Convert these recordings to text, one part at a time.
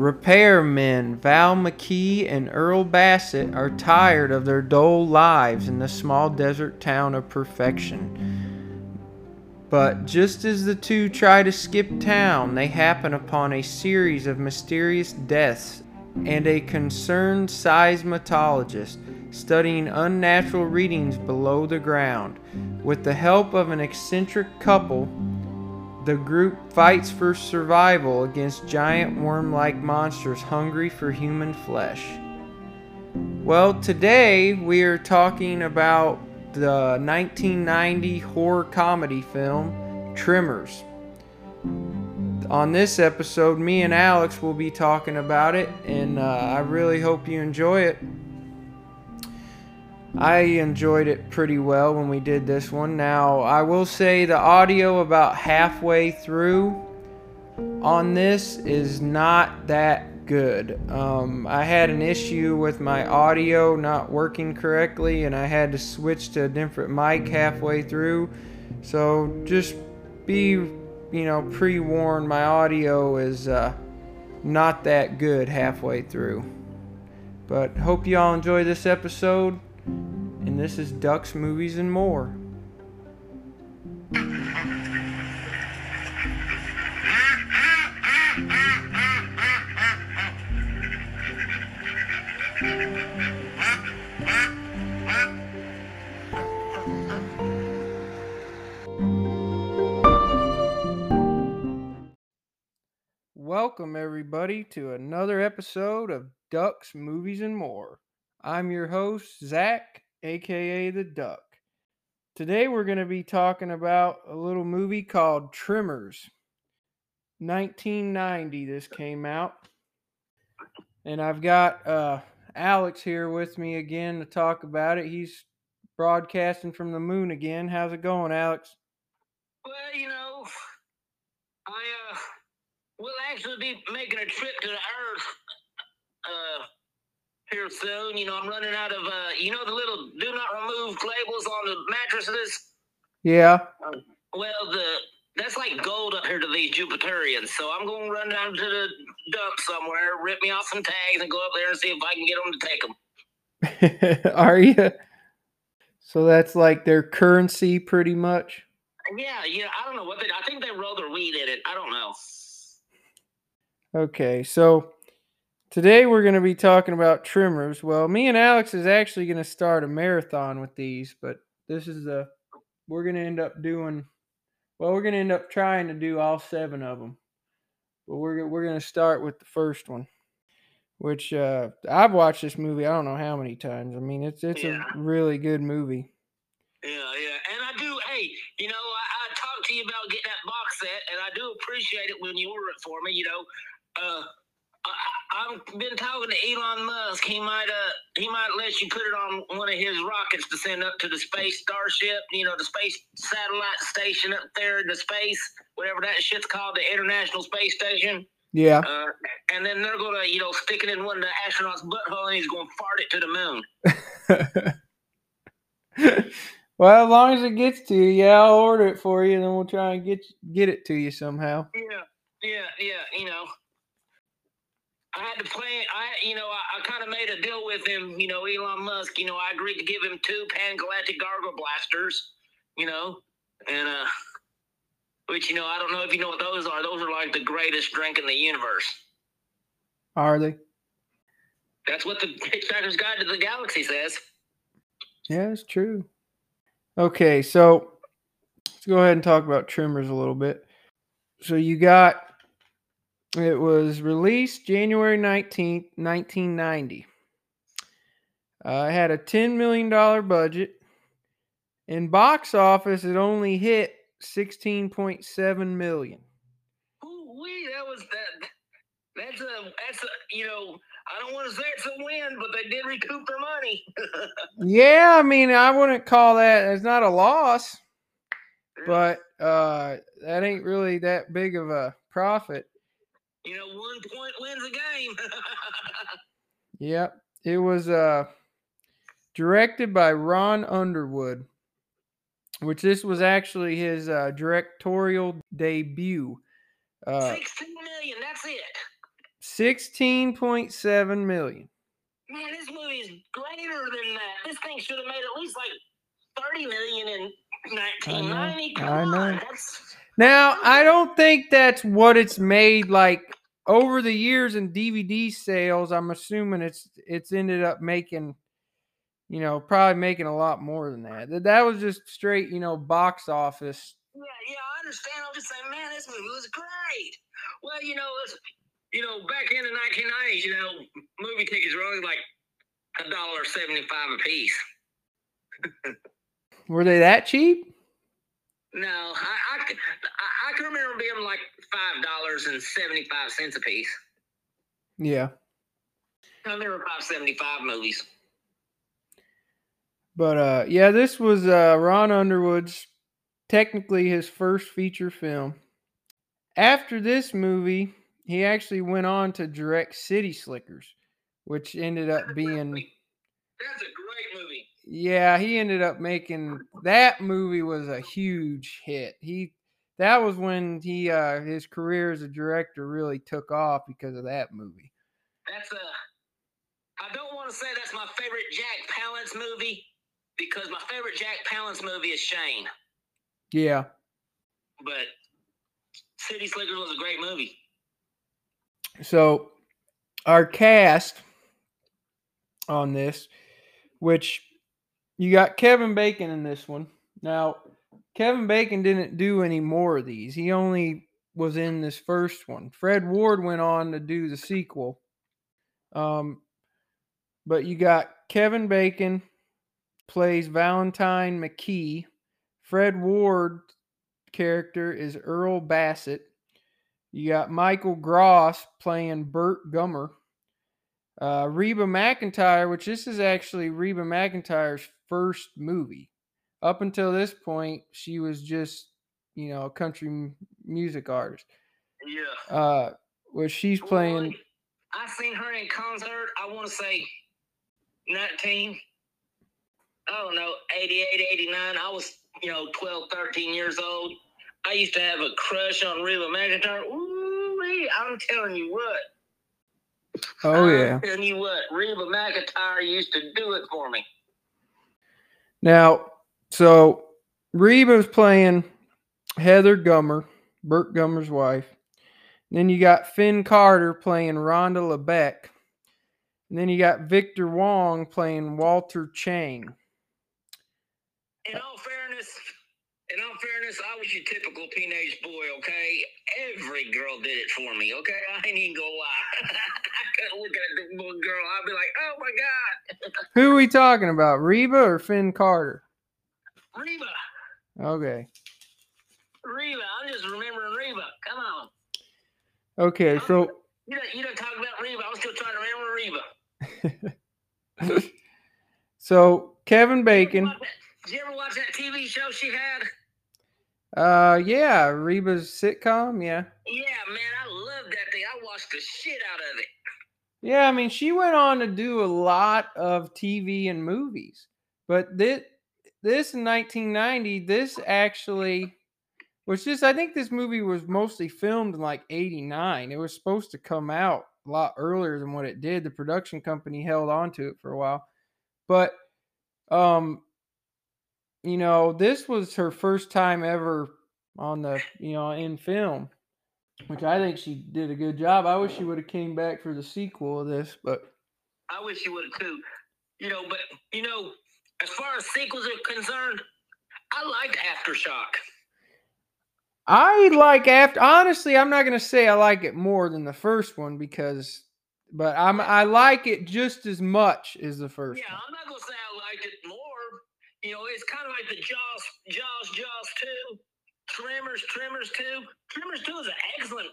Repairmen Val McKee and Earl Bassett are tired of their dull lives in the small desert town of perfection. But just as the two try to skip town, they happen upon a series of mysterious deaths and a concerned seismologist studying unnatural readings below the ground. With the help of an eccentric couple, the group fights for survival against giant worm like monsters hungry for human flesh. Well, today we are talking about the 1990 horror comedy film Tremors. On this episode, me and Alex will be talking about it, and uh, I really hope you enjoy it. I enjoyed it pretty well when we did this one. Now, I will say the audio about halfway through on this is not that good. Um, I had an issue with my audio not working correctly, and I had to switch to a different mic halfway through. So just be, you know, pre warned, my audio is uh, not that good halfway through. But hope you all enjoy this episode and this is Ducks, Movies, and More. Welcome, everybody, to another episode of Ducks, Movies, and More. I'm your host, Zach, aka The Duck. Today we're going to be talking about a little movie called Tremors. 1990, this came out. And I've got uh, Alex here with me again to talk about it. He's broadcasting from the moon again. How's it going, Alex? Well, you know, I uh, will actually be making a trip to the Earth uh, here soon. You know, I'm running out of, uh, you know, the little do not remove labels on the mattresses. Yeah. Well, the that's like gold up here to these Jupiterians. So I'm going to run down to the dump somewhere, rip me off some tags, and go up there and see if I can get them to take them. Are you? So that's like their currency, pretty much. Yeah, yeah. I don't know what they. I think they roll their weed in it. I don't know. Okay, so today we're going to be talking about Tremors. Well, me and Alex is actually going to start a marathon with these, but this is a we're going to end up doing. Well, we're going to end up trying to do all seven of them, but we're we're going to start with the first one, which uh, I've watched this movie. I don't know how many times. I mean, it's it's Yeah. a really good movie. Yeah, yeah. And I do, hey, you know, I, I talked to you about getting that box set, and I do appreciate it when you order it for me. You know, uh, I, I've been talking to Elon Musk. He might, uh, he might let you put it on one of his rockets to send up to the space starship. You know, the space satellite station up there in the space, whatever that shit's called, the International Space Station. Yeah. Uh, and then they're gonna, you know, stick it in one of the astronauts' butthole, and he's gonna fart it to the moon. well, as long as it gets to you, yeah, I'll order it for you, and then we'll try and get get it to you somehow. Yeah, yeah, yeah. You know, I had to play. I, you know, I, I kind of made a deal with him. You know, Elon Musk. You know, I agreed to give him two Pangalactic Gargle blasters. You know, and uh, which you know, I don't know if you know what those are. Those are like the greatest drink in the universe. Are they? That's what the Hitchhiker's Guide to the Galaxy says. Yeah, it's true. Okay, so let's go ahead and talk about Tremors a little bit. So you got it was released January 19th, 1990. Uh, it had a $10 million budget. In box office, it only hit 16.7 million. Ooh, wee, that was that. That's a that's a you know. I don't want to say it's a win, but they did recoup their money. Yeah, I mean, I wouldn't call that it's not a loss, but uh that ain't really that big of a profit. You know, one point wins a game. Yep. It was uh directed by Ron Underwood, which this was actually his uh directorial debut. Uh 16 million, that's it. Sixteen point seven million. Man, this movie is greater than that. This thing should have made at least like thirty million in nineteen ninety. Come I know. on, that's Now, I don't think that's what it's made like over the years in DVD sales. I'm assuming it's it's ended up making, you know, probably making a lot more than that. That that was just straight, you know, box office. yeah, yeah. I understand. I'm just saying, man, this movie was great. Well, you know, it's, you know, back in the nineteen nineties, you know, movie tickets were only like a dollar seventy five a piece. Were they that cheap? No, I, I, I- I can remember being like five dollars and seventy five cents a piece. Yeah. I remember five seventy five movies. But uh yeah, this was uh Ron Underwood's technically his first feature film. After this movie, he actually went on to direct City Slickers, which ended up being That's a great movie. Yeah, he ended up making that movie was a huge hit. He that was when he uh his career as a director really took off because of that movie. That's a. I don't want to say that's my favorite Jack Palance movie because my favorite Jack Palance movie is Shane, Yeah. but City Slickers was a great movie. So our cast on this, which you got Kevin Bacon in this one. Now, Kevin Bacon didn't do any more of these. He only was in this first one. Fred Ward went on to do the sequel. Um, but you got Kevin Bacon plays Valentine McKee. Fred Ward character is Earl Bassett. You got Michael Gross playing Burt Gummer. Uh, Reba McEntire, which this is actually Reba McEntire's first movie. Up until this point, she was just, you know, a country m- music artist. Yeah. Uh, where she's playing. I seen her in concert. I want to say 19. I don't know, 88, 89. I was, you know, 12, 13 years old. I used to have a crush on Reba McEntire. Ooh, I'm telling you what. Oh I'm yeah. telling you what. Reba McEntire used to do it for me. Now, so Reba's playing Heather Gummer, Burt Gummer's wife. Then you got Finn Carter playing Rhonda LeBeck. And then you got Victor Wong playing Walter Chang. In all fairness, in all fairness, I was your typical teenage boy, okay? Every girl did it for me, okay? I ain't even gonna lie. I couldn't look at the little girl. I'd be like, oh my God, Who are we talking about? Reba or Finn Carter? Reba, Okay. Reba. I'm just remembering Reba. Come on. Okay, so You don't, you don't talk about Reba. I'm still trying to remember Reba. so Kevin Bacon. Did you ever watch that TV show she had? Uh yeah, Reba's sitcom, yeah. Yeah, man, I love that thing. I watched the shit out of it. Yeah, I mean, she went on to do a lot of TV and movies. But this this in 1990, this actually was just I think this movie was mostly filmed in like 89. It was supposed to come out a lot earlier than what it did. The production company held on to it for a while. But um you know, this was her first time ever on the, you know, in film which I think she did a good job. I wish she would have came back for the sequel of this, but I wish she would have too. You know, but you know, as far as sequels are concerned, I liked Aftershock. I like after honestly, I'm not gonna say I like it more than the first one because but I'm I like it just as much as the first Yeah, one. I'm not gonna say I liked it more. You know, it's kind of like the Jaws, Jaws, Jaws two, Tremors, Tremors two. Tremors two is an excellent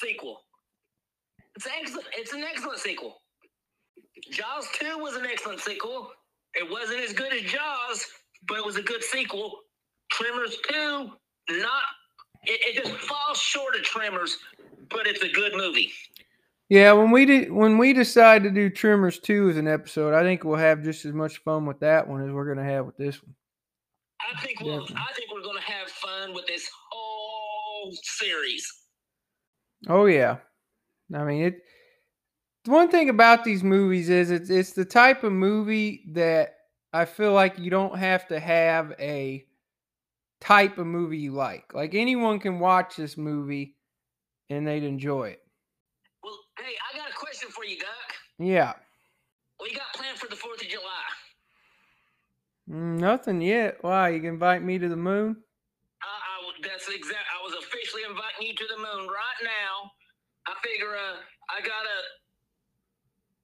sequel. It's excellent. It's an excellent sequel. Jaws two was an excellent sequel. It wasn't as good as Jaws, but it was a good sequel. Tremors two, not. It, it just falls short of Tremors, but it's a good movie. Yeah, when we did when we decide to do Tremors 2 as an episode, I think we'll have just as much fun with that one as we're gonna have with this one. I think we'll, Definitely. I think we're gonna have fun with this whole series. Oh yeah. I mean, it. The one thing about these movies is it's it's the type of movie that I feel like you don't have to have a type of movie you like. Like anyone can watch this movie and they'd enjoy it. Hey, I got a question for you, Duck. Yeah. What you got planned for the Fourth of July? Mm, Nothing yet. Why? You can invite me to the moon? Uh, I, that's exact. I was officially inviting you to the moon right now. I figure uh, I got a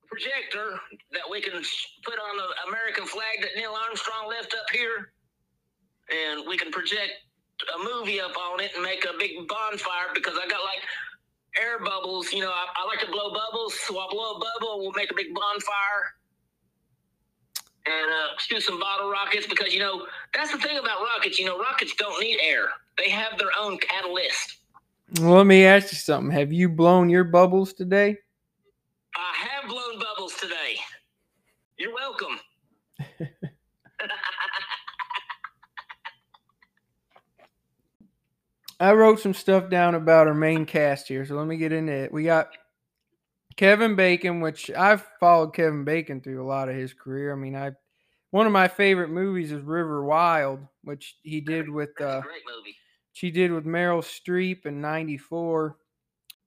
projector that we can put on the American flag that Neil Armstrong left up here, and we can project a movie up on it and make a big bonfire because I got like air bubbles. You know, I, I like to blow bubbles, so I'll blow a bubble and we'll make a big bonfire. And uh, shoot some bottle rockets because you know that's the thing about rockets. You know, rockets don't need air; they have their own catalyst. Let me ask you something. Have you blown your bubbles today? I have blown bubbles today. You're welcome. I wrote some stuff down about our main cast here, so let me get into it. We got Kevin Bacon, which I've followed Kevin Bacon through a lot of his career. I mean, I one of my favorite movies is River Wild, which he did with uh, a great movie. she did with Meryl Streep in '94.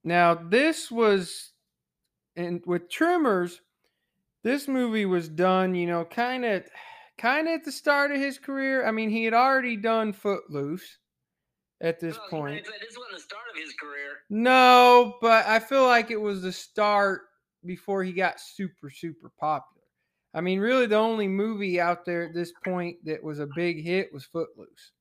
Now this was, and with Tremors, this movie was done, you know, kind of, kind of at the start of his career. I mean, he had already done Footloose at this Well, point. This wasn't the start of his career. No, but I feel like it was the start before he got super, super popular. I mean, really, the only movie out there at this point that was a big hit was Footloose.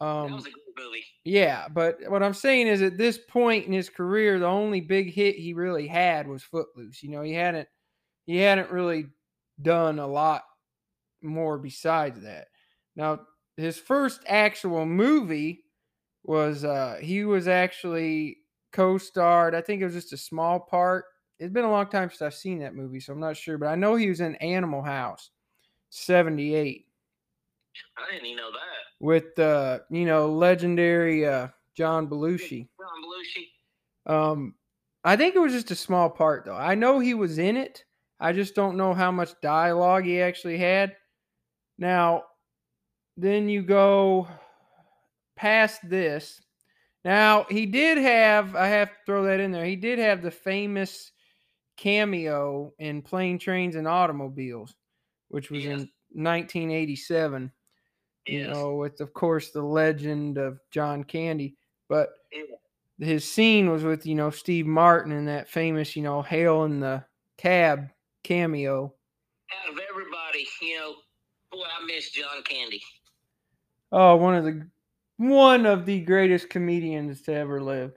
that Um, was a good movie. yeah, but what I'm saying is, at this point in his career, the only big hit he really had was Footloose. You know, he hadn't he hadn't really done a lot more besides that. Now, his first actual movie was uh he was actually co-starred. I think it was just a small part. It's been a long time since I've seen that movie, so I'm not sure, but I know he was in Animal House 78 I didn't even know that. with uh you know legendary uh John Belushi. John Belushi. Um, I think it was just a small part, though. I know he was in it. I just don't know how much dialogue he actually had. Now, then you go past this. Now, he did have, I have to throw that in there, he did have the famous cameo in Plane, Trains, and Automobiles, which was Yes. in 1987 you know, with of course the legend of John Candy. But Yeah. his scene was with, you know, Steve Martin and that famous, you know, Hail in the Cab cameo. Out of everybody, you know, boy, I miss John Candy. Oh, one of the one of the greatest comedians to ever live.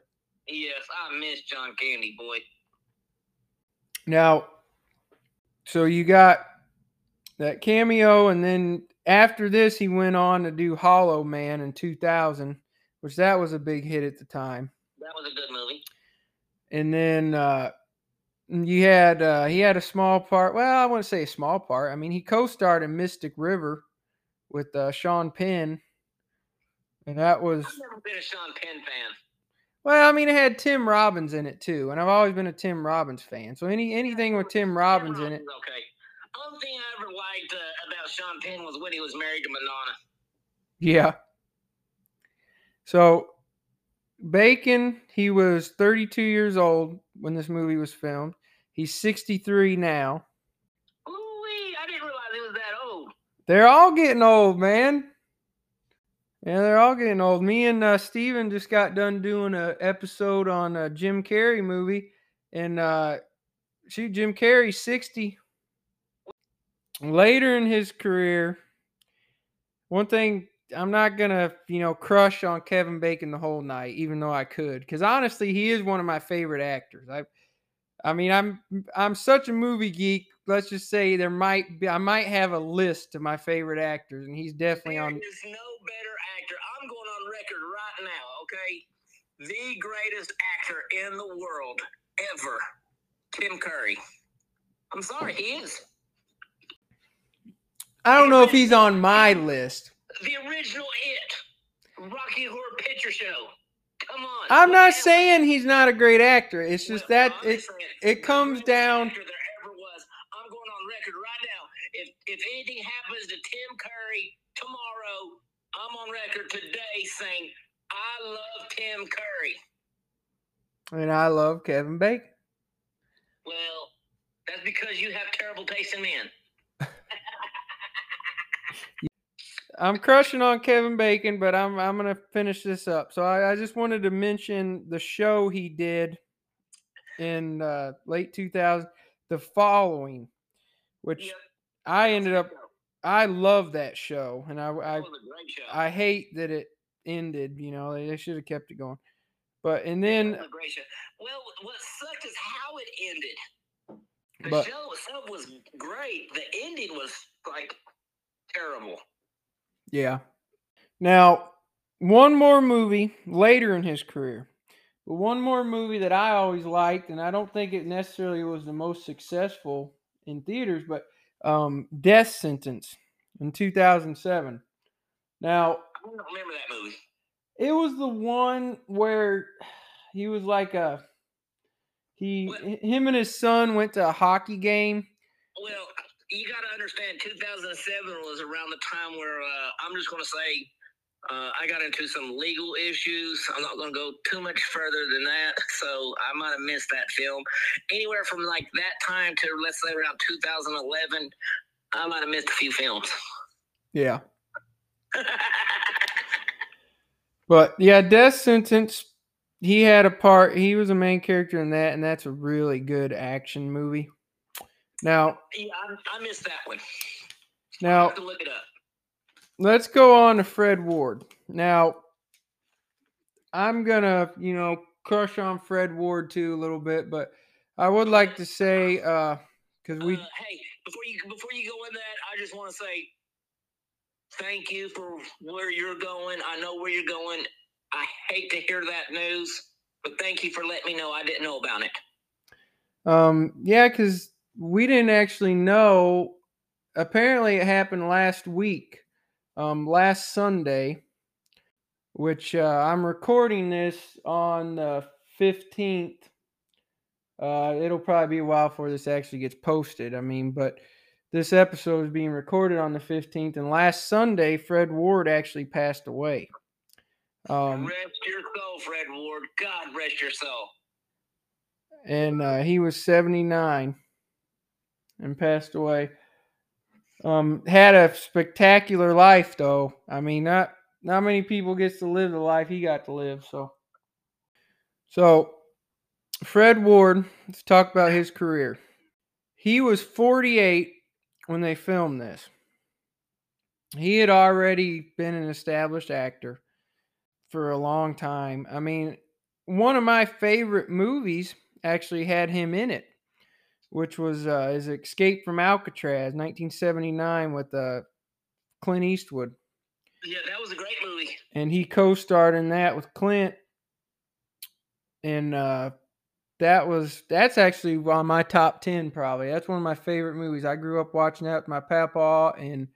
Yes, I miss John Candy, boy. Now, so you got that cameo, and then after this, he went on to do Hollow Man in 2000, which that was a big hit at the time. That was a good movie. and then uh you had uh he had a small part well i wouldn't say a small part i mean he co-starred in mystic river with uh sean penn and that was I've never been a Sean Penn fan. well i mean it had tim robbins in it too and i've always been a tim robbins fan so any anything with tim robbins in it Okay. Only thing I ever liked uh, about Sean Penn was when he was married to Madonna. yeah so bacon he was 32 years old when this movie was filmed he's 63 now Ooh, I didn't realize he was that old. They're all getting old, man. Yeah, they're all getting old. Me and uh, Steven just got done doing a episode on a Jim Carrey movie, and uh, shoot, Jim Carrey's sixty. Later in his career, one thing I'm not gonna, you know, crush on Kevin Bacon the whole night, even though I could, because honestly, he is one of my favorite actors. I, I mean, I'm I'm such a movie geek. Let's just say there might be I might have a list of my favorite actors, and he's definitely There on. is no better actor. I'm going on record right now, okay? The greatest actor in the world ever, Tim Curry. I'm sorry, he is. I don't know if he's on my list. The original It. Rocky Horror Picture Show. Come on. I'm not saying he's not a great actor. It's just Well, that it it comes down. there ever was. I'm going on record right now. If if anything happens to Tim Curry tomorrow, I'm on record today saying I love Tim Curry. And I love Kevin Bacon. Well, that's because you have terrible taste in men. I'm crushing on Kevin Bacon, but I'm I'm gonna finish this up. So I, I just wanted to mention the show he did in uh, late 2000, the following, which Yep. I ended up I love that show, and I I That was a great show. I hate that it ended. You know, they, they should have kept it going. But and then, was a great show. Well, what sucked is how it ended. The but show itself was great. The ending was like terrible. yeah. Now, one more movie later in his career, but one more movie that I always liked, and I don't think it necessarily was the most successful in theaters, but um, Death Sentence in 2007. Now, don't remember that movie. it was the one where he was like a he What? him and his son went to a hockey game. Well, you got to understand, 2007 was around the time where uh, I'm just going to say uh, I got into some legal issues. I'm not going to go too much further than that, so I might have missed that film. Anywhere from like that time to let's say around 2011, I might have missed a few films. Yeah. But yeah, Death Sentence. He had a part. He was a main character in that, and that's a really good action movie. Now, yeah, I, I missed that one. Now look it up. let's go on to Fred Ward. Now, I'm gonna, you know, crush on Fred Ward too a little bit, but I would like to say, uh, because we, uh, hey, before you before you go in that, I just want to say thank you for where you're going. I know where you're going. I hate to hear that news, but thank you for letting me know. I didn't know about it. um, yeah, because we didn't actually know. Apparently, it happened last week, um, last Sunday, which uh, I'm recording this on the 15th. Uh, it'll probably be a while before this actually gets posted. I mean, but this episode is being recorded on the 15th, and last Sunday, Fred Ward actually passed away. Um, rest your soul, Fred Ward. God rest your soul. and uh, he was 79 and passed away. Um, had a spectacular life, though. I mean, not not many people gets to live the life he got to live. So, so Fred Ward. Let's talk about his career. He was 48 when they filmed this. He had already been an established actor for a long time. I mean, one of my favorite movies actually had him in it, which was uh, his Escape from Alcatraz, 1979, with uh, Clint Eastwood, Yeah, that was a great movie. and he co-starred in that with Clint, and uh, that was that's actually on my top ten probably. That's one of my favorite movies. I grew up watching that with my papa, and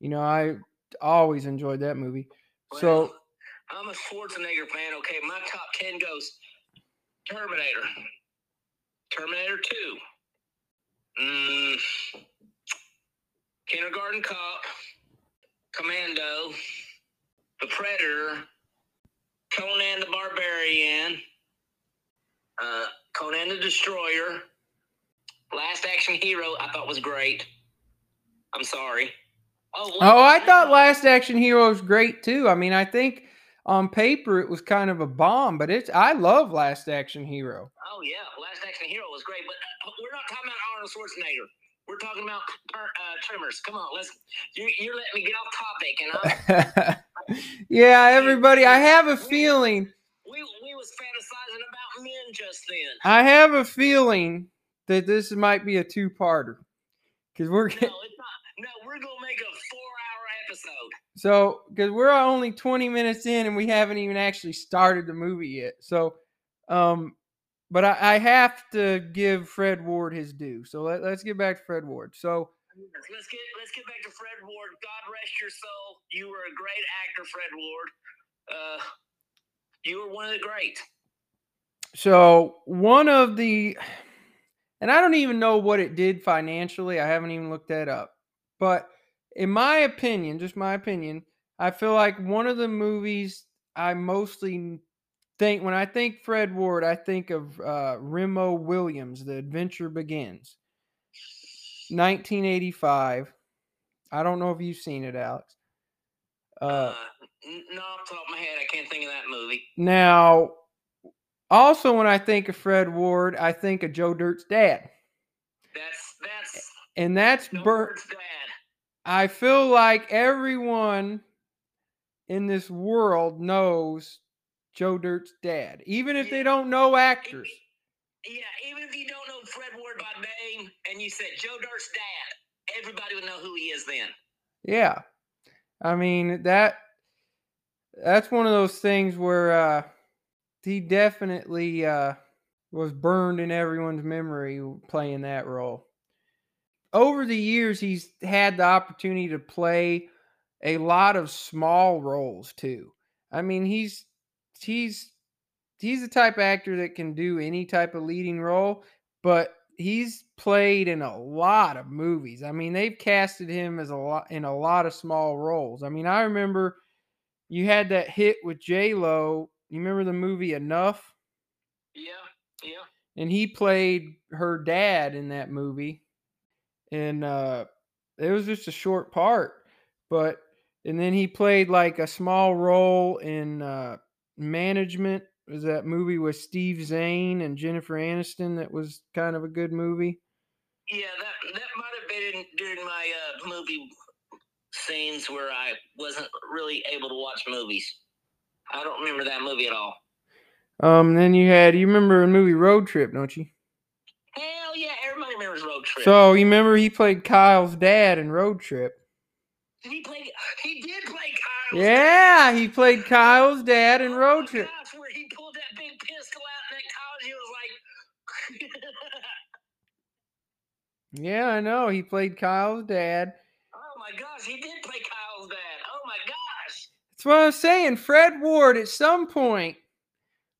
you know I always enjoyed that movie. So I'm a Schwarzenegger fan. Okay, my top ten goes Terminator, Terminator Two, mm, Kindergarten Cop, Commando, The Predator, Conan the Barbarian, uh, Conan the Destroyer, Last Action Hero. I thought was great. I'm sorry. Oh, Oh, I thought Last Action Hero was great too. I mean, I think on paper it was kind of a bomb, but it's I love Last Action Hero. Oh yeah, Last Action Hero was great, but uh, we're not talking about Arnold Schwarzenegger. We're talking about uh, Tremors. Come on, let's. You, you're letting me get off topic, and I, yeah, everybody, I have a feeling. we we was fantasizing about men just then. I have a feeling that this might be a two-parter because we're No, it's not. No, we're gonna make a four-hour episode. so because we're only 20 minutes in and we haven't even actually started the movie yet. So, um, but I, I have to give Fred Ward his due. So let, let's get back to Fred Ward. So. Let's get let's get back to Fred Ward. God rest your soul. You were a great actor, Fred Ward. Uh, You were one of the greats. So one of the, and I don't even know what it did financially. I haven't even looked that up. But in my opinion, just my opinion, I feel like one of the movies I mostly think when I think Fred Ward, I think of uh, Remo Williams, The Adventure Begins, 1985. I don't know if you've seen it, Alex. Uh, Uh, no, off the top of my head, I can't think of that movie. now, also when I think of Fred Ward, I think of Joe Dirt's dad, That's that's and that's Joe Dirt. Dad. I feel like everyone in this world knows Joe Dirt's dad, even if they don't know actors. Yeah, even if you don't know Fred Ward by name and you said Joe Dirt's dad, everybody would know who he is then. Yeah. I mean, that that's one of those things where uh he definitely uh was burned in everyone's memory playing that role. Over the years he's had the opportunity to play a lot of small roles too. I mean, he's he's he's the type of actor that can do any type of leading role, but he's played in a lot of movies. I mean, they've casted him as a lot in a lot of small roles. I mean, I remember you had that hit with J Lo. You remember the movie Enough, Yeah, yeah. and he played her dad in that movie, and uh, it was just a short part, but and then he played like a small role in uh, Management. It was that movie with Steve Zahn and Jennifer Aniston that was kind of a good movie. Yeah, that that might have been in, during my uh, movie scenes where I wasn't really able to watch movies. I don't remember that movie at all. Um, then you had you remember the movie Road Trip, don't you? Hell yeah, everybody remembers Road Trip. So you remember he played Kyle's dad in Road Trip. did he play? He did play Kyle. Yeah, he played Kyle's dad in Road Trip. Gosh, where he pulled that big pistol out and that college, he was like, Yeah, I know. He played Kyle's dad. "Oh my gosh, he did play Kyle's dad. Oh my gosh." That's what I'm saying. Fred Ward at some point,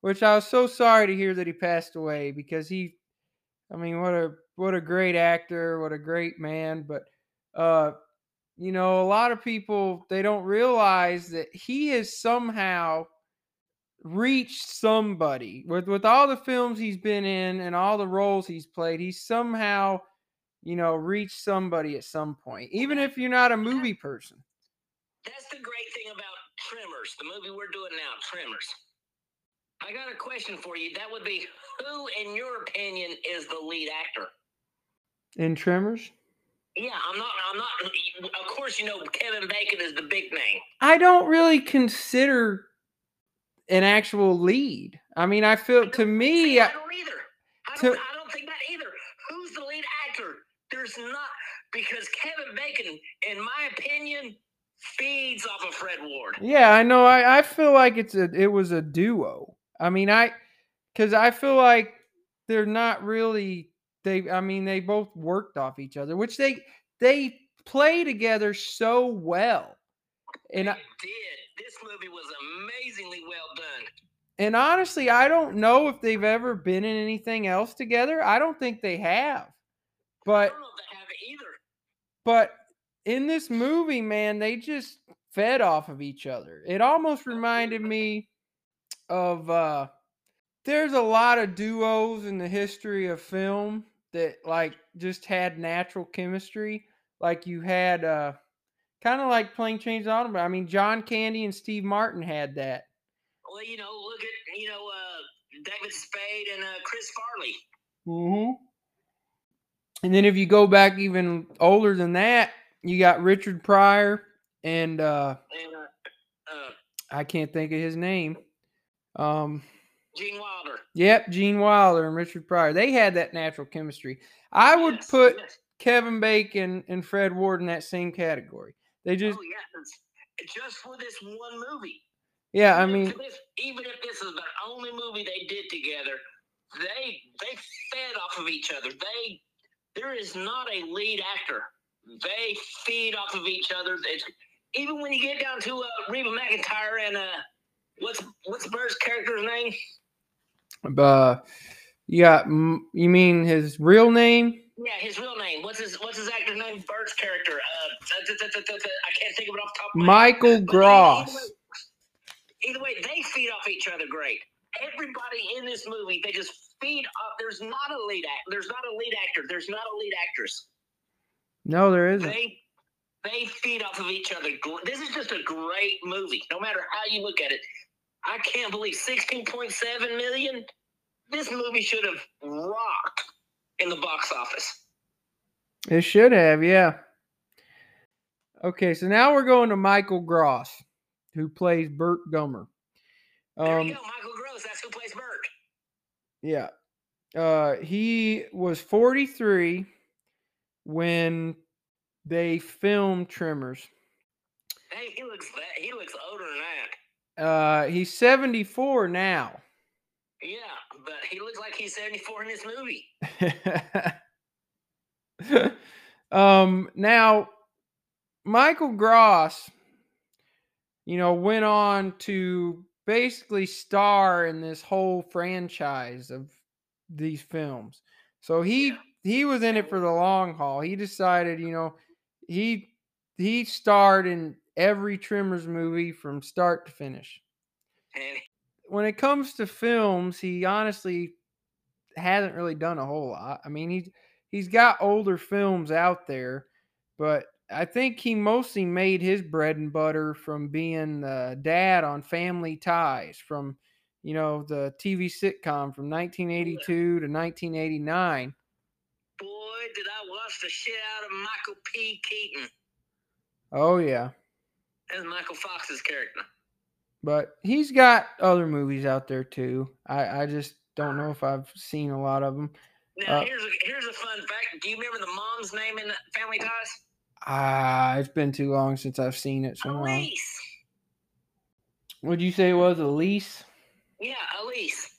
which I was so sorry to hear that he passed away because he I mean, what a what a great actor, what a great man, but uh you know, a lot of people they don't realize that he has somehow reached somebody with with all the films he's been in and all the roles he's played. He's somehow, you know, reached somebody at some point, even if you're not a movie person. That's the great thing about Tremors, the movie we're doing now, Tremors. I got a question for you. That would be who, in your opinion, is the lead actor? In Tremors, Yeah, I'm not. I'm not. Of course, you know Kevin Bacon is the big name. I don't really consider an actual lead. I mean, I feel to me, I- I don't either. I to- don't, I don't think that either. Who's the lead actor? There's not because Kevin Bacon, in my opinion, feeds off of Fred Ward. yeah, I know. I, I feel like it's a it was a duo. I mean, I because I feel like they're not really they. I mean, they both worked off each other, which they they play together so well. And I, did. This movie was amazingly well done. and honestly, I don't know if they've ever been in anything else together. I don't think they have. But don't know if they have either. But in this movie, man, they just fed off of each other. It almost reminded me of uh there's a lot of duos in the history of film that like just had natural chemistry. Like you had uh kind of like playing Change Autumn. I mean, John Candy and Steve Martin had that. Well, you know, look at you know uh, David Spade and uh, Chris Farley. Mm-hmm. And then if you go back even older than that, you got Richard Pryor and uh and uh, uh, I can't think of his name. Um, Gene Wilder. yep, Gene Wilder and Richard Pryor. They had that natural chemistry. I would Yes, put yes. Kevin Bacon and Fred Ward in that same category. They just, oh yeah, just for this one movie. yeah, I mean, this, even if this is the only movie they did together, they they fed off of each other. They there is not a lead actor. They feed off of each other. It's, even when you get down to uh, Reba McEntire and uh, what's what's Burt's character name? Uh, you got m- you mean his real name? Yeah, his real name. What's his What's his actor name? Burt's character. Uh, I can't think of it off the top of head. Michael Gross. Either way, either way, they feed off each other great. Everybody in this movie, they just feed off. There's not a lead act. There's not a lead actor. There's not a lead actress. No, there isn't. They they feed off of each other. This is just a great movie, no matter how you look at it. I can't believe 16.7 million. This movie should have rocked in the box office. It should have, yeah. Okay, so now we're going to Michael Gross, who plays Burt Gummer. There Um, you go, Michael Gross. That's who plays Burt. yeah. Uh, he was 43 when they filmed Tremors. Hey, he looks that he looks older than that. Uh, he's 74 now. Yeah, but he looks like he's 74 in this movie. um, now, Michael Gross, you know, went on to basically star in this whole franchise of these films. So he Yeah. He was in it for the long haul. He decided, you know, he he starred in every Tremors movie from start to finish when it comes to films, he honestly hasn't really done a whole lot. I mean, he's he's got older films out there, but I think he mostly made his bread and butter from being the dad on Family Ties from you know the TV sitcom from 1982 to 1989. Did I watch the shit out of Michael P. Keaton. Oh yeah, That's Michael Fox's character. but he's got other movies out there too. I I just don't know if I've seen a lot of them. Now Uh, here's a here's a fun fact. Do you remember the mom's name in Family Ties? Ah, it's been too long since I've seen it. So long. Elyse. Would you say it was Elyse? Yeah, Elyse.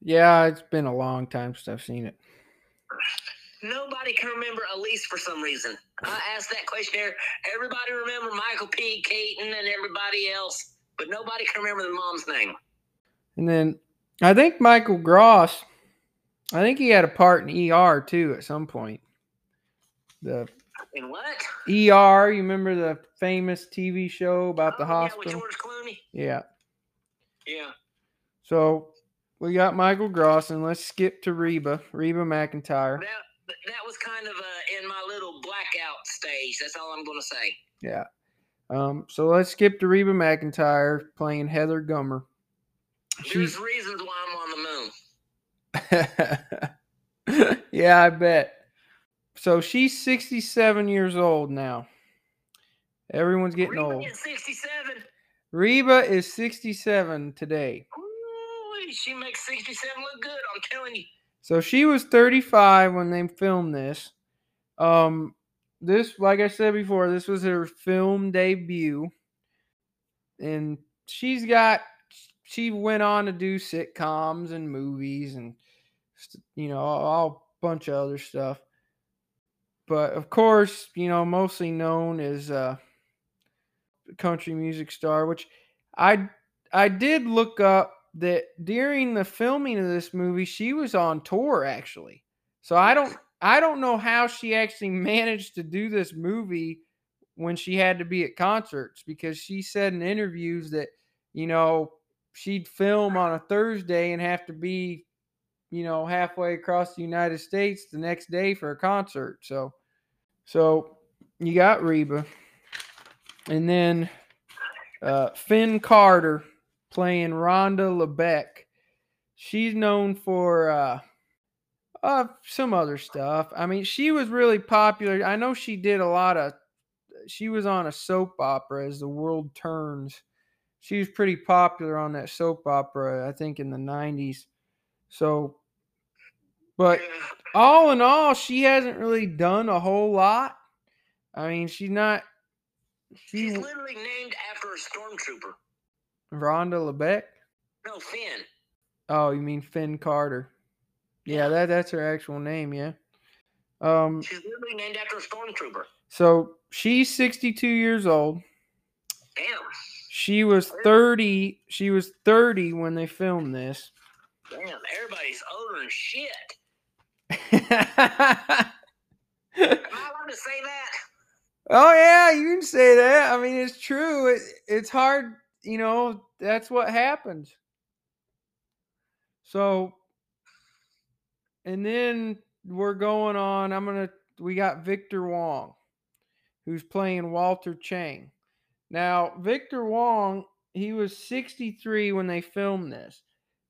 Yeah, it's been a long time since I've seen it. Nobody can remember Elyse for some reason. I asked that questionnaire. Everybody remember Michael P. Keaton and everybody else, but nobody can remember the mom's name. And then I think Michael Gross, I think he had a part in ER too at some point. The And what? ER, you remember the famous TV show about the Oh, Yeah, with hospital? George Clooney. Yeah. Yeah. So we got Michael Gross, and let's skip to Reba, Reba McEntire. That that was kind of uh, in my little blackout stage. That's all I'm gonna say. Yeah. Um, so let's skip to Reba McEntire playing Heather Gummer. There's She's reasons why I'm on the moon. yeah, I bet. So she's 67 years old now. Everyone's getting Reba old. getting 67. Reba is 67 today. Ooh, she makes 67 look good. I'm telling you. So she was 35 when they filmed this. Um this like I said before, this was her film debut. And she's got she went on to do sitcoms and movies and you know, all, bunch of other stuff. But of course, you know, mostly known as uh country music star, which I I did look up that during the filming of this movie, she was on tour actually. So I don't I don't know how she actually managed to do this movie when she had to be at concerts because she said in interviews that you know she'd film on a Thursday and have to be you know halfway across the United States the next day for a concert. So so you got Reba and then uh, Finn Carter playing Rhonda Lebeck. She's known for uh, uh, some other stuff. I mean, she was really popular. I know she did a lot of. She was on a soap opera as the world turns. She was pretty popular on that soap opera, I think, in the '90s. So, but all in all, she hasn't really done a whole lot. I mean, she's not. She She's literally named after a stormtrooper. Rhonda Lebeck. No, Finn. Oh, you mean Finn Carter? Yeah, that that's her actual name. Yeah. Um. She's literally named after a stormtrooper. So she's 62 years old. Damn. She was 30. She was 30 when they filmed this. Damn, everybody's older than shit. Am I allowed to say that? Oh yeah, you can say that. I mean, it's true. It, it's hard, you know. That's what happens. So, and then we're going on. I'm gonna. We got Victor Wong, who's playing Walter Chang. Now, Victor Wong, he was 63 when they filmed this.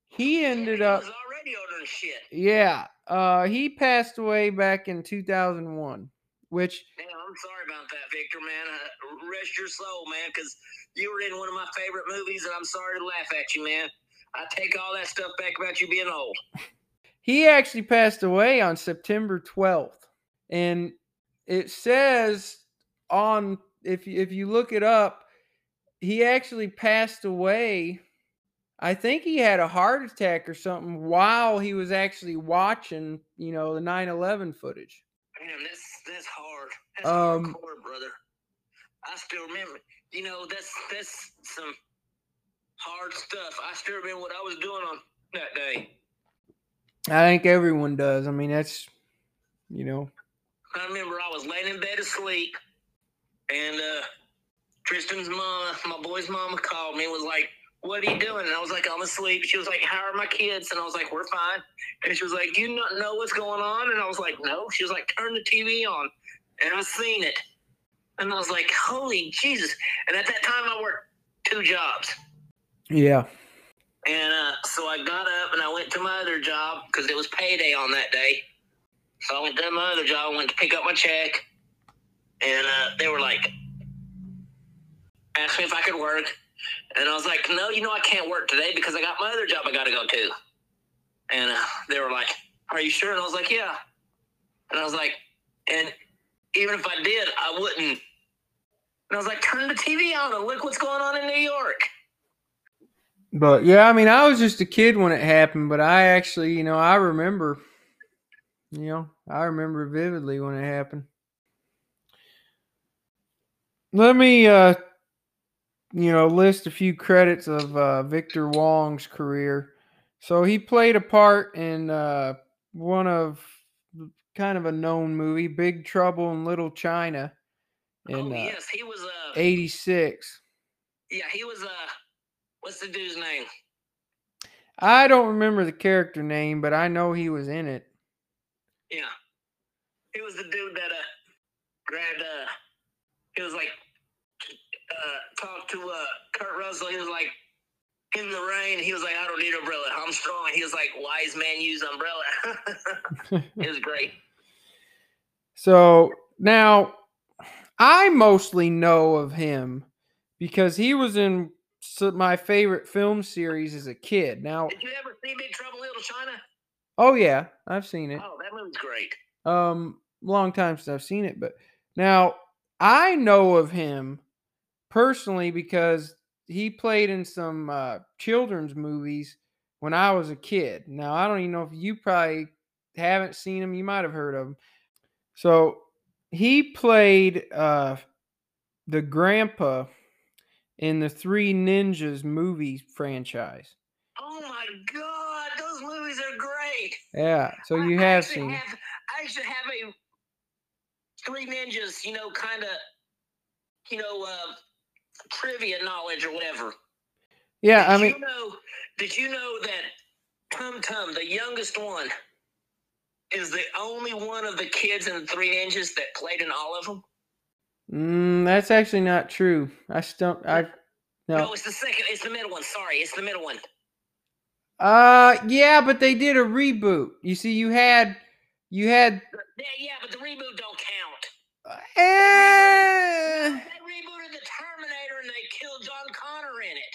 He ended Yeah, up. He was already older than shit. Yeah, uh, he passed away back in 2001, which Man, I'm sorry about that, Victor, man. Uh, rest your soul, man, because you were in one of my favorite movies, and I'm sorry to laugh at you, man. I take all that stuff back about you being old. he actually passed away on September 12th, and it says on if you- if you look it up, he actually passed away. I think he had a heart attack or something while he was actually watching, you know, the 9/11 footage. Man, that's that's hard. That's Um, hardcore, brother. I still remember. You know, that's that's some hard stuff. I still remember what I was doing on that day. I think everyone does. I mean, that's you know, I remember I was laying in bed asleep, and uh, Tristan's mom, my boy's mama, called me was like, "What are you doing?" And I was like, "I'm asleep." She was like, "How are my kids?" And I was like, "We're fine." And she was like, "Do you not know what's going on?" And I was like, "No." She was like, "Turn the TV on," and I seen it, and I was like, "Holy Jesus!" And at that time, I worked two jobs. yeah. And uh, so I got up and I went to my other job because it was payday on that day. So I went to my other job, went to pick up my check, and uh, they were like, asked me if I could work. And I was like, no, you know, I can't work today because I got my other job I got to go to. And uh, they were like, are you sure? And I was like, yeah. And I was like, and even if I did, I wouldn't. And I was like, turn the TV on and look what's going on in New York. But yeah, I mean, I was just a kid when it happened, but I actually, you know, I remember, you know, I remember vividly when it happened. Let me, uh, you know, list a few credits of uh, Victor Wong's career. So he played a part in uh, one of kind of a known movie, Big Trouble in Little China, in oh, uh, yes, he was, uh, '86. yeah, he was, uh, what's the dude's name? I don't remember the character name, but I know he was in it. Yeah. He was the dude that uh grabbed uh he was like uh talked to uh Kurt Russell. He was like in the rain, he was like, I don't need an umbrella. I'm strong. He was like, wise man use umbrella. it was great. So now I mostly know of him because he was in my favorite film series as a kid. Now, Did you ever see Big Trouble in Little China? oh yeah, I've seen it. Oh, that movie's great. Um, long time since I've seen it, but now I know of him personally because he played in some uh, children's movies when I was a kid. Now I don't even know if you probably haven't seen him. You might have heard of him. So he played uh, the grandpa in the Three Ninjas movie franchise. Oh my god, those movies are great. Yeah, so you I have seen. Have, I actually have a Three Ninjas, you know, kind of, you know, uh, trivia knowledge or whatever. Yeah, I mean, you know? Did you know that Tum Tum, the youngest one, is the only one of the kids in the Three Ninjas that played in all of them? mm, that's actually not true. I still, I No, no. it's the second. It's the middle one. Sorry, it's the middle one. Uh, yeah, but they did a reboot. You see, you had, you had. Yeah, yeah, but the reboot don't count. Eh, They rebooted the Terminator and they killed John Connor in it.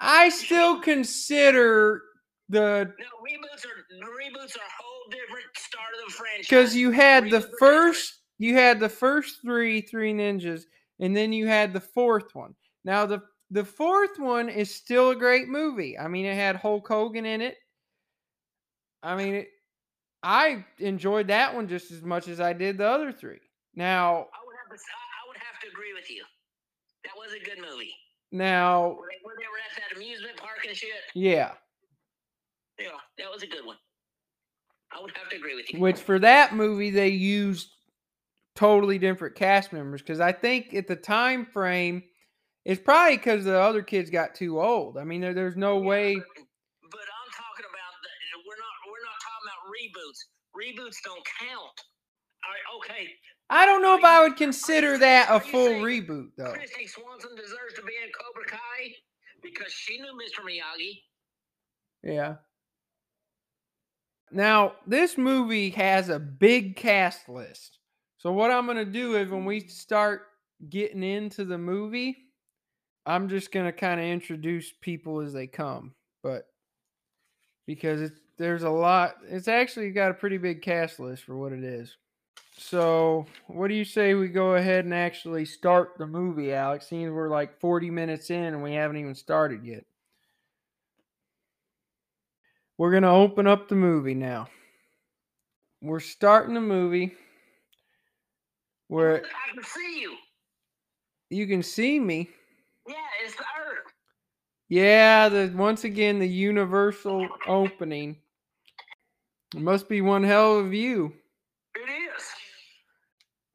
I still consider the No, reboots are reboots are a whole different start of the franchise. because you had the Reboots first, you had the first three Three Ninjas, and then you had the fourth one. Now the the fourth one is still a great movie. I mean, it had Hulk Hogan in it. I mean, it, I enjoyed that one just as much as I did the other three. Now, I would have to. I would have to agree with you. Was a good movie. Now, Where they, where they were at that amusement park and shit. yeah, Yeah, that was a good one. I would have to agree with you. which for that movie they used totally different cast members because I think at the time frame, it's probably because the other kids got too old. I mean, there, there's no Yeah, way. But, but I'm talking about the, we're not we're not talking about reboots. Reboots don't count. All right, okay. I don't know if I would consider that a full saying reboot though. Christy Swanson deserves to be in Cobra Kai because she knew Mr. Miyagi. Yeah. Now, this movie has a big cast list. So, what I'm going to do is when we start getting into the movie, I'm just going to kind of introduce people as they come. But because it's, there's a lot, it's actually got a pretty big cast list for what it is. So, what do you say we go ahead and actually start the movie, Alex? Seems we're like 40 minutes in and we haven't even started yet. We're going to open up the movie now. We're starting the movie where I can see you. you can see me. Yeah, it's the Earth. Yeah, the once again the universal opening. It must be one hell of a view.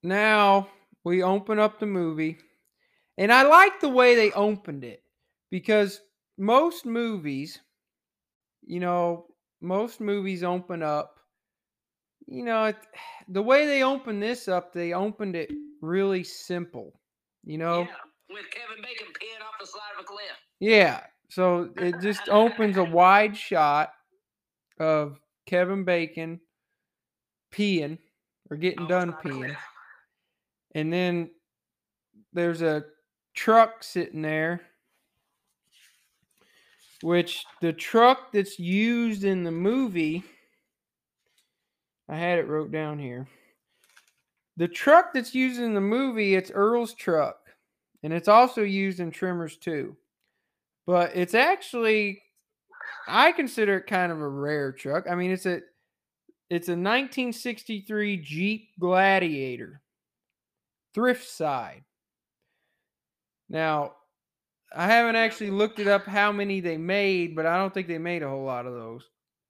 Now we open up the movie, and I like the way they opened it because most movies, you know, most movies open up. You know, it, the way they opened this up, they opened it really simple. You know, Yeah, with Kevin Bacon peeing off the side of a cliff. Yeah. So it just opens a wide shot of Kevin Bacon peeing or getting the done peeing. And then there's a truck sitting there, which the truck that's used in the movie, I had it wrote down here. The truck that's used in the movie, it's Earl's truck, and it's also used in Tremors too. But it's actually, I consider it kind of a rare truck. I mean, it's a, it's a 1963 Jeep Gladiator, thrift side. Now, I haven't actually looked it up how many they made, but I don't think they made a whole lot of those.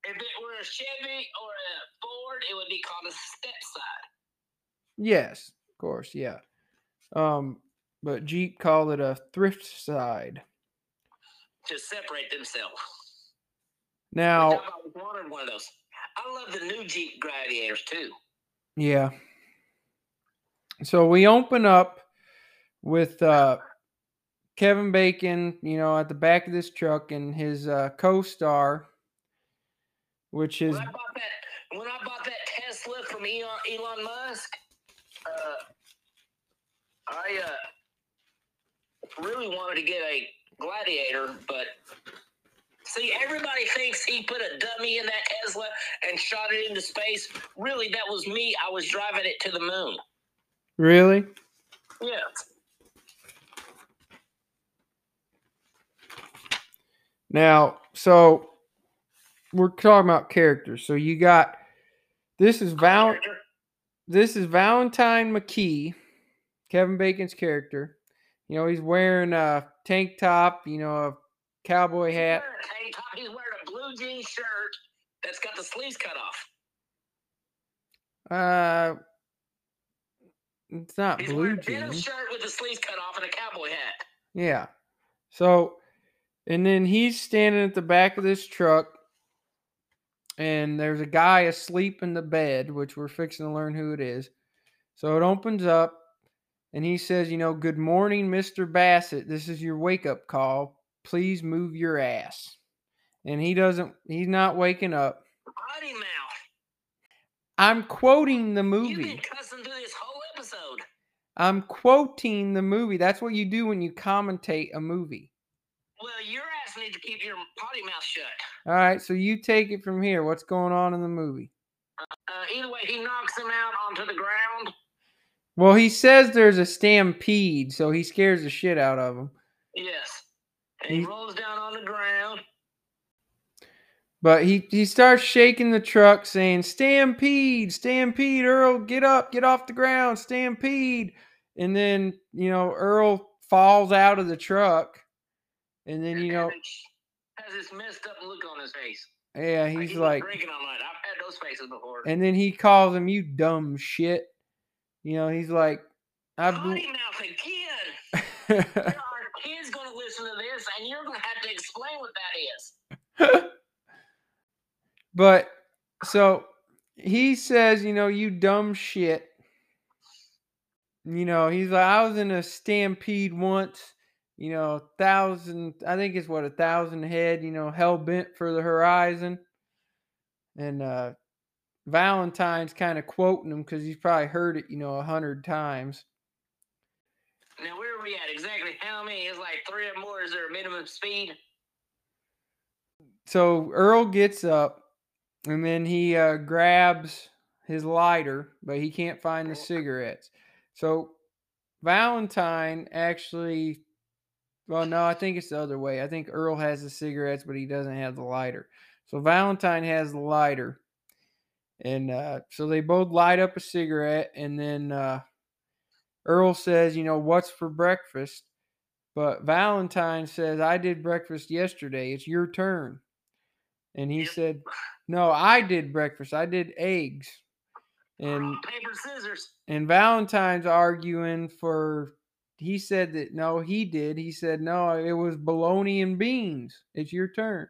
If it were a Chevy or a Ford, it would be called a step side. Yes, of course, yeah. Um, but Jeep called it a thrift side. to separate themselves. Now, wanted one of those. I love the new Jeep Gladiators too. yeah. So we open up with uh, Kevin Bacon, you know, at the back of this truck and his uh, co-star, which is When I bought that, when I bought that Tesla from Elon, Elon Musk, uh, I uh, really wanted to get a Gladiator, but see, everybody thinks he put a dummy in that Tesla and shot it into space. Really, that was me. I was driving it to the moon. Really Yeah. now. So we're talking about characters. So you got this is Val. This is Valentine McKee, Kevin Bacon's character. You know, he's wearing a tank top, you know, a cowboy He's hat. wearing a tank top. He's wearing a blue jean shirt that's got the sleeves cut off. Uh it's not He's blue jeans. shirt with the sleeves cut off and a cowboy hat. Yeah. So and then he's standing at the back of this truck and there's a guy asleep in the bed, which we're fixing to learn who it is. So it opens up and he says, you know, good morning, Mr. Bassett. This is your wake up call. Please move your ass. And he doesn't, he's not waking up. Potty mouth. I'm quoting the You've movie. been cussing through this. I'm quoting the movie. That's what you do when you commentate a movie. Well, your ass needs to keep your potty mouth shut. All right, so you take it from here. What's going on in the movie? Uh, either way, he knocks him out onto the ground. Well, he says there's a stampede, so he scares the shit out of him. Yes. And he He's- rolls down on the ground. But he, he starts shaking the truck, saying, Stampede, Stampede, Earl, get up, get off the ground, Stampede. And then, you know, Earl falls out of the truck And then you know, has this messed up look on his face. yeah, Like he's he's like, drinking all night. I've had those faces before. and then he calls him, "You dumb shit." You know, he's like, "I." Potty mouth again. There are kids going to listen to this, and you're going to have to explain what that is. but so he says, you know, you dumb shit. You know, he's like, I was in a stampede once, you know, thousand, I think it's what, a thousand head, you know, hell bent for the horizon. And uh Valentine's kind of quoting him because he's probably heard it, you know, a hundred times. Now, where are we at? Exactly how many? Is like three or more. Is there a minimum speed? So Earl gets up and then he uh, grabs his lighter, but he can't find the cigarettes. So Valentine actually, well, no, I think it's the other way. I think Earl has the cigarettes, but he doesn't have the lighter. So Valentine has the lighter. And uh, so they both light up a cigarette, and then uh, Earl says, You know, what's for breakfast? But Valentine says, I did breakfast yesterday. It's your turn. And he Yep. said, No, I did breakfast. I did eggs. And paper, scissors. and Valentine's arguing for he said that no, he did. He said, No, it was bologna and beans. It's your turn.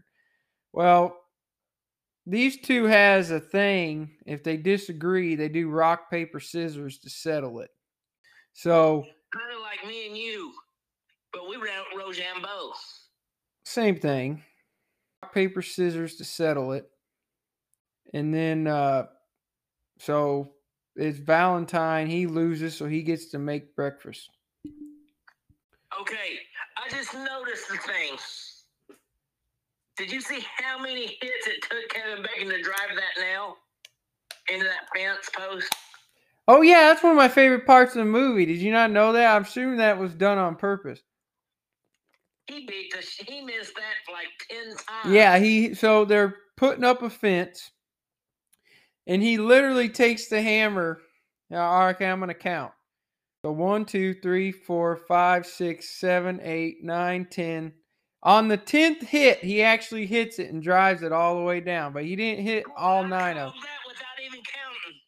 Well, these two has a thing. If they disagree, they do rock, paper, scissors to settle it. So Kind of like me and you, but we ran Rochambeau. same thing. Rock, paper, scissors to settle it. And then uh so it's Valentine, he loses, so he gets to make breakfast. Okay, I just noticed the thing. Did you see how many hits it took Kevin Bacon to drive that nail into that fence post? Oh yeah, that's one of my favorite parts of the movie. Did you not know that? I'm assuming that was done on purpose. He beat the. He missed that like ten times. Yeah, he so they're putting up a fence, and he literally takes the hammer. Now, okay, I'm gonna count. So one, two, three, four, five, six, seven, eight, nine, ten. On the tenth hit, he actually hits it and drives it all the way down, but he didn't hit all I nine of them. that without even counting.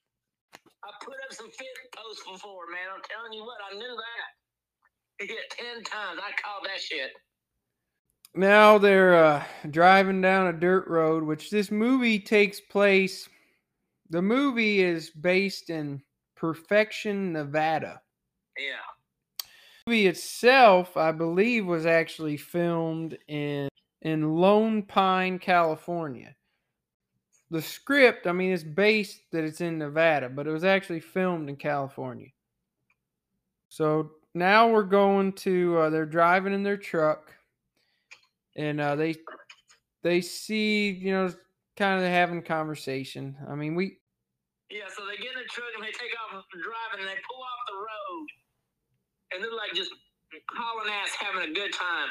I put up some fence posts before, man. I'm telling you what, I knew that. He hit ten times. I called that shit. now they're uh, driving down a dirt road, which this movie takes place. The movie is based in Perfection, Nevada. Yeah. The movie itself, I believe, was actually filmed in in Lone Pine, California. The script, I mean, it's based that it's in Nevada, but it was actually filmed in California. So now we're going to. Uh, they're driving in their truck, and uh, they they see you know kind of having conversation. I mean, we Yeah, so they get in the truck and they take off driving and they pull off the road. And they're like just hauling ass having a good time.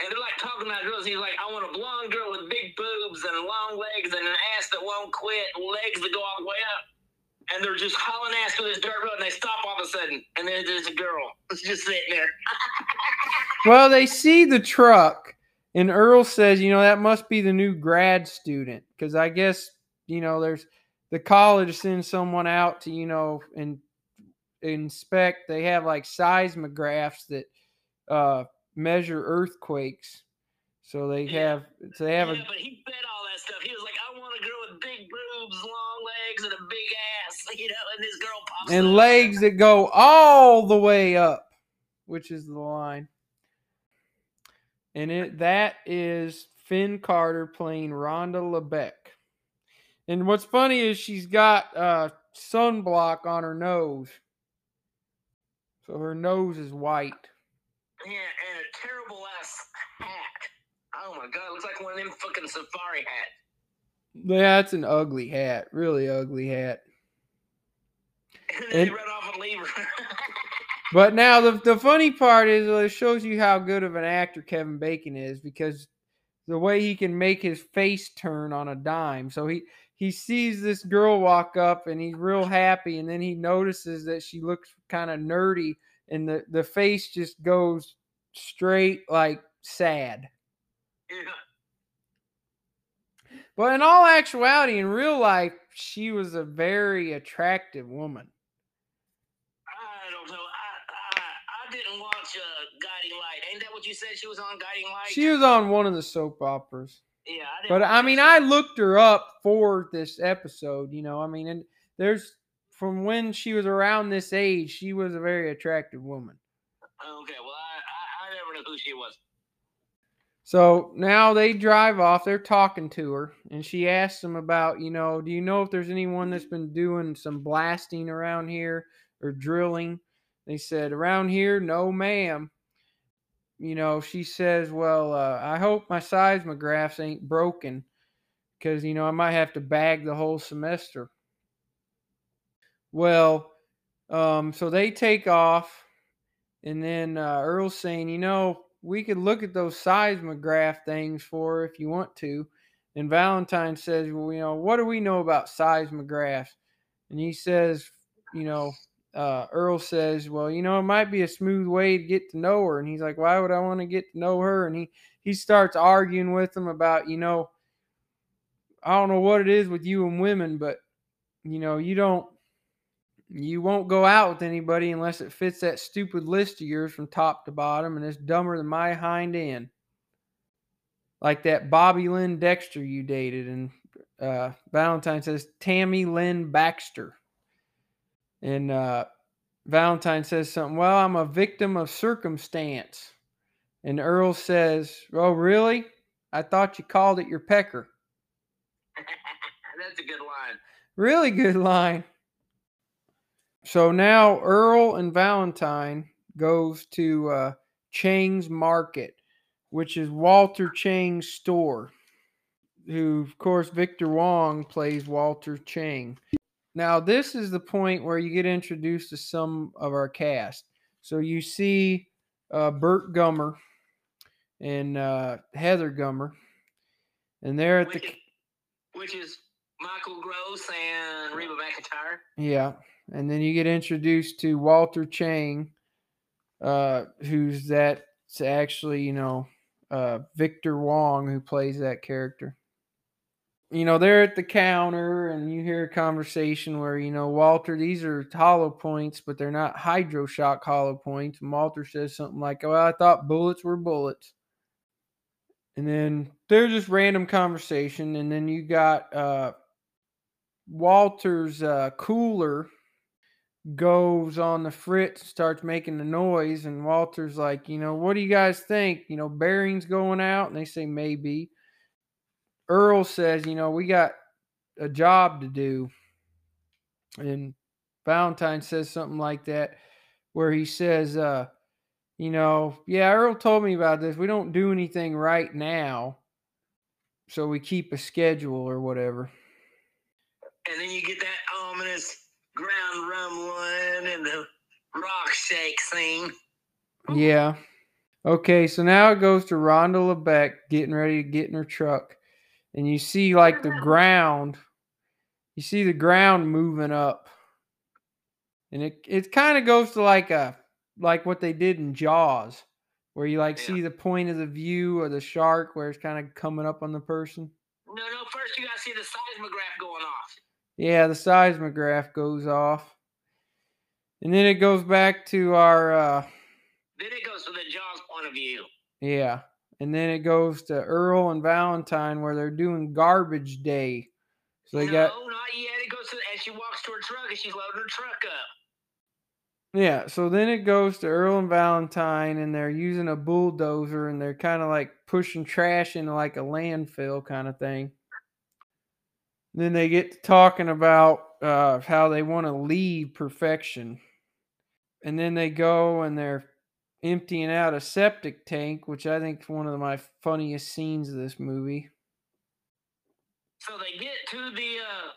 And they're like talking about girls. He's like, I want a blonde girl with big boobs and long legs and an ass that won't quit, legs that go all the way up. And they're just hauling ass through this dirt road and they stop all of a sudden. And then there's a girl that's just sitting there. Well, they see the truck, and Earl says, you know, that must be the new grad student. Because I guess, you know, there's the college sends someone out to, you know, and inspect. They have like seismographs that uh, measure earthquakes. So they Yeah. have, so they have yeah, a, but he said all that stuff. He was like, I want a girl with big boobs, long legs, and a big ass. You know, and this girl pops and up. legs that go all the way up, which is the line. And it that is Finn Carter playing Rhonda LeBeck. And what's funny is she's got uh, sunblock on her nose, so her nose is white. Yeah, and a terrible ass hat. Oh my god, it looks like one of them fucking safari hats. Yeah, it's an ugly hat, really ugly hat. And then they run off and leave her. But now the the funny part is it shows you how good of an actor Kevin Bacon is because the way he can make his face turn on a dime. So he he sees this girl walk up and he's real happy and then he notices that she looks kind of nerdy and the the face just goes straight like sad. Yeah. But in all actuality, in real life, she was a very attractive woman. I don't know. I, I I didn't watch uh, Guiding Light. Ain't that what you said she was on Guiding Light? She was on one of the soap operas. yeah, I didn't But I mean. I looked her up for this episode, you know. I mean, and there's from when she was around this age, she was a very attractive woman. Okay, well, I, I I never knew who she was. So now they drive off. They're talking to her, and she asks them about, you know, do you know if there's anyone that's been doing some blasting around here or drilling? They said, around here, no, ma'am. You know, she says, well, uh, I hope my seismographs ain't broken because, you know, I might have to bag the whole semester. Well, um, so they take off, and then uh, Earl's saying, you know, we could look at those seismograph things for if you want to. And Valentine says, well, you know, what do we know about seismographs? And he says, you know, uh, Earl says, well, you know, it might be a smooth way to get to know her. And he's like, why would I want to get to know her? And he he starts arguing with him about, you know, I don't know what it is with you and women, but you know, you don't you won't go out with anybody unless it fits that stupid list of yours from top to bottom and it's dumber than my hind end. Like that Bobby Lynn Dexter you dated. And uh, Valentine says, Tammy Lynn Baxter. And uh, Valentine says something, Well, I'm a victim of circumstance. And Earl says, Oh, really? I thought you called it your pecker. That's a good line. Really good line. So now Earl and Valentine goes to uh, Chang's Market, which is Walter Chang's store. Who, of course, Victor Wong plays Walter Chang. Now this is the point where you get introduced to some of our cast. So you see uh, Burt Gummer and uh, Heather Gummer, and they're at the Which is, which is Michael Gross and Reba McEntire. Yeah, and then you get introduced to Walter Chang, uh, who's that's actually you know uh, Victor Wong who plays that character. You know they're at the counter, and you hear a conversation where you know Walter, these are hollow points, but they're not Hydra-Shok hollow points. And Walter says something like, "Well, I thought bullets were bullets." And then they're just random conversation, and then you got uh, Walter's uh, cooler goes on the fritz, starts making the noise, and Walter's like, you know, what do you guys think? You know, bearings going out, and they say maybe. Earl says, you know, we got a job to do, and Valentine says something like that, where he says, uh, you know, yeah, Earl told me about this. We don't do anything right now, so we keep a schedule or whatever. And then you get that ominous ground rumbling and the rock shake scene. Yeah. Okay, so now it goes to Rhonda Lebeck getting ready to get in her truck. And you see like the ground. You see the ground moving up. And it it kind of goes to like a like what they did in Jaws, where you like Yeah. see the point of the view of the shark where it's kind of coming up on the person. No, no, first you gotta see the seismograph going off. Yeah, the seismograph goes off. And then it goes back to our uh Then it goes to the Jaws point of view. Yeah. And then it goes to Earl and Valentine where they're doing garbage day. So they no, got not yet. It goes to and she walks to her truck and she's loading her truck up. yeah, so then it goes to Earl and Valentine and they're using a bulldozer and they're kind of like pushing trash into like a landfill kind of thing. Then they get to talking about uh, how they want to leave perfection. And then they go and they're emptying out a septic tank, which I think is one of my funniest scenes of this movie. So they get to the uh,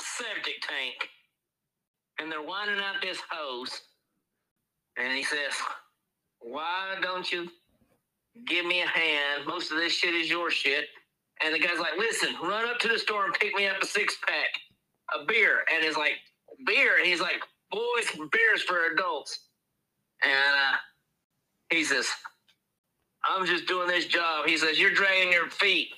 septic tank and they're winding out this hose. And he says, Why don't you give me a hand? Most of this shit is your shit. And the guy's like, Listen, run up to the store and pick me up a six pack a beer. And he's like, Beer? And he's like, Boys, beer's for adults. And uh, He says, I'm just doing this job. He says, You're dragging your feet.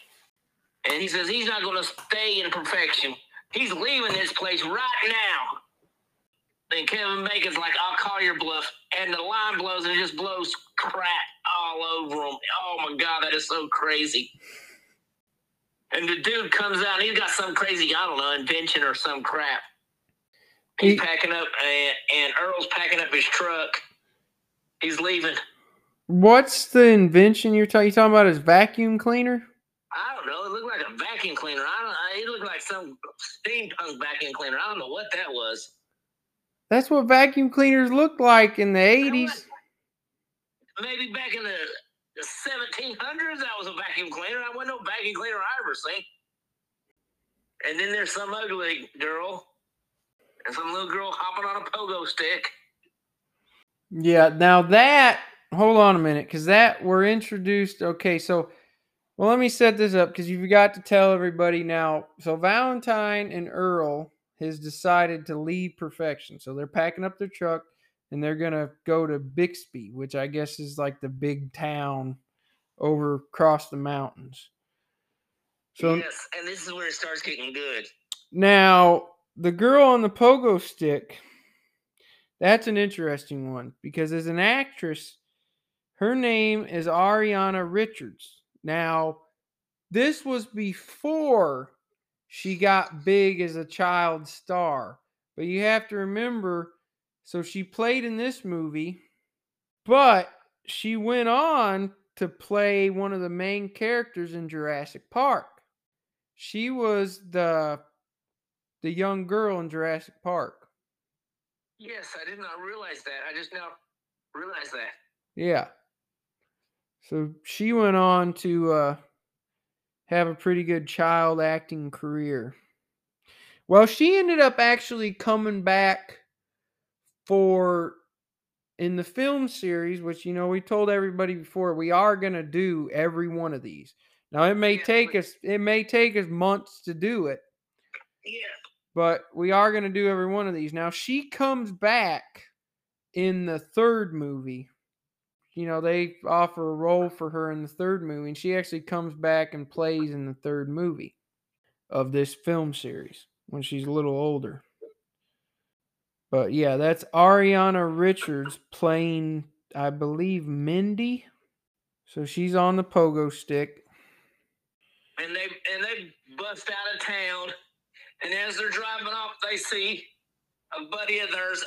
And he says, He's not going to stay in perfection. He's leaving this place right now. Then Kevin Bacon's like, I'll call your bluff. And the line blows and it just blows crap all over him. Oh my God, that is so crazy. And the dude comes out and he's got some crazy, I don't know, invention or some crap. He's packing up, and, and Earl's packing up his truck. He's leaving. What's the invention you're talking? You talking about his vacuum cleaner? I don't know. It looked like a vacuum cleaner. I don't. I- It looked like some steampunk vacuum cleaner. I don't know what that was. That's what vacuum cleaners looked like in the 80s. Maybe back in the, the 1700s, that was a vacuum cleaner. I wasn't no vacuum cleaner I ever seen. And then there's some ugly girl and some little girl hopping on a pogo stick. Yeah, now that hold on a minute, because that we're introduced. Okay, so well, let me set this up because you've got to tell everybody now. So Valentine and Earl has decided to leave perfection, so they're packing up their truck and they're gonna go to Bixby, which I guess is like the big town over across the mountains. So yes, and this is where it starts getting good. now, the girl on the pogo stick, that's an interesting one because as an actress, her name is Ariana Richards. Now, this was before she got big as a child star. But you have to remember so she played in this movie, but she went on to play one of the main characters in Jurassic Park. She was the the young girl in Jurassic Park. Yes, I did not realize that. I just now realized that. Yeah. So she went on to uh, have a pretty good child acting career. Well, she ended up actually coming back for in the film series, which you know we told everybody before we are going to do every one of these. Now it may Yeah, take us it may take us months to do it, Yeah. But we are going to do every one of these. Now she comes back in the third movie. You know, they offer a role for her in the third movie, and she actually comes back and plays in the third movie of this film series when she's a little older. But yeah, that's Ariana Richards playing, I believe, Mindy. So she's on the pogo stick. and they and they bust out of town, and as they're driving off, they see a buddy of theirs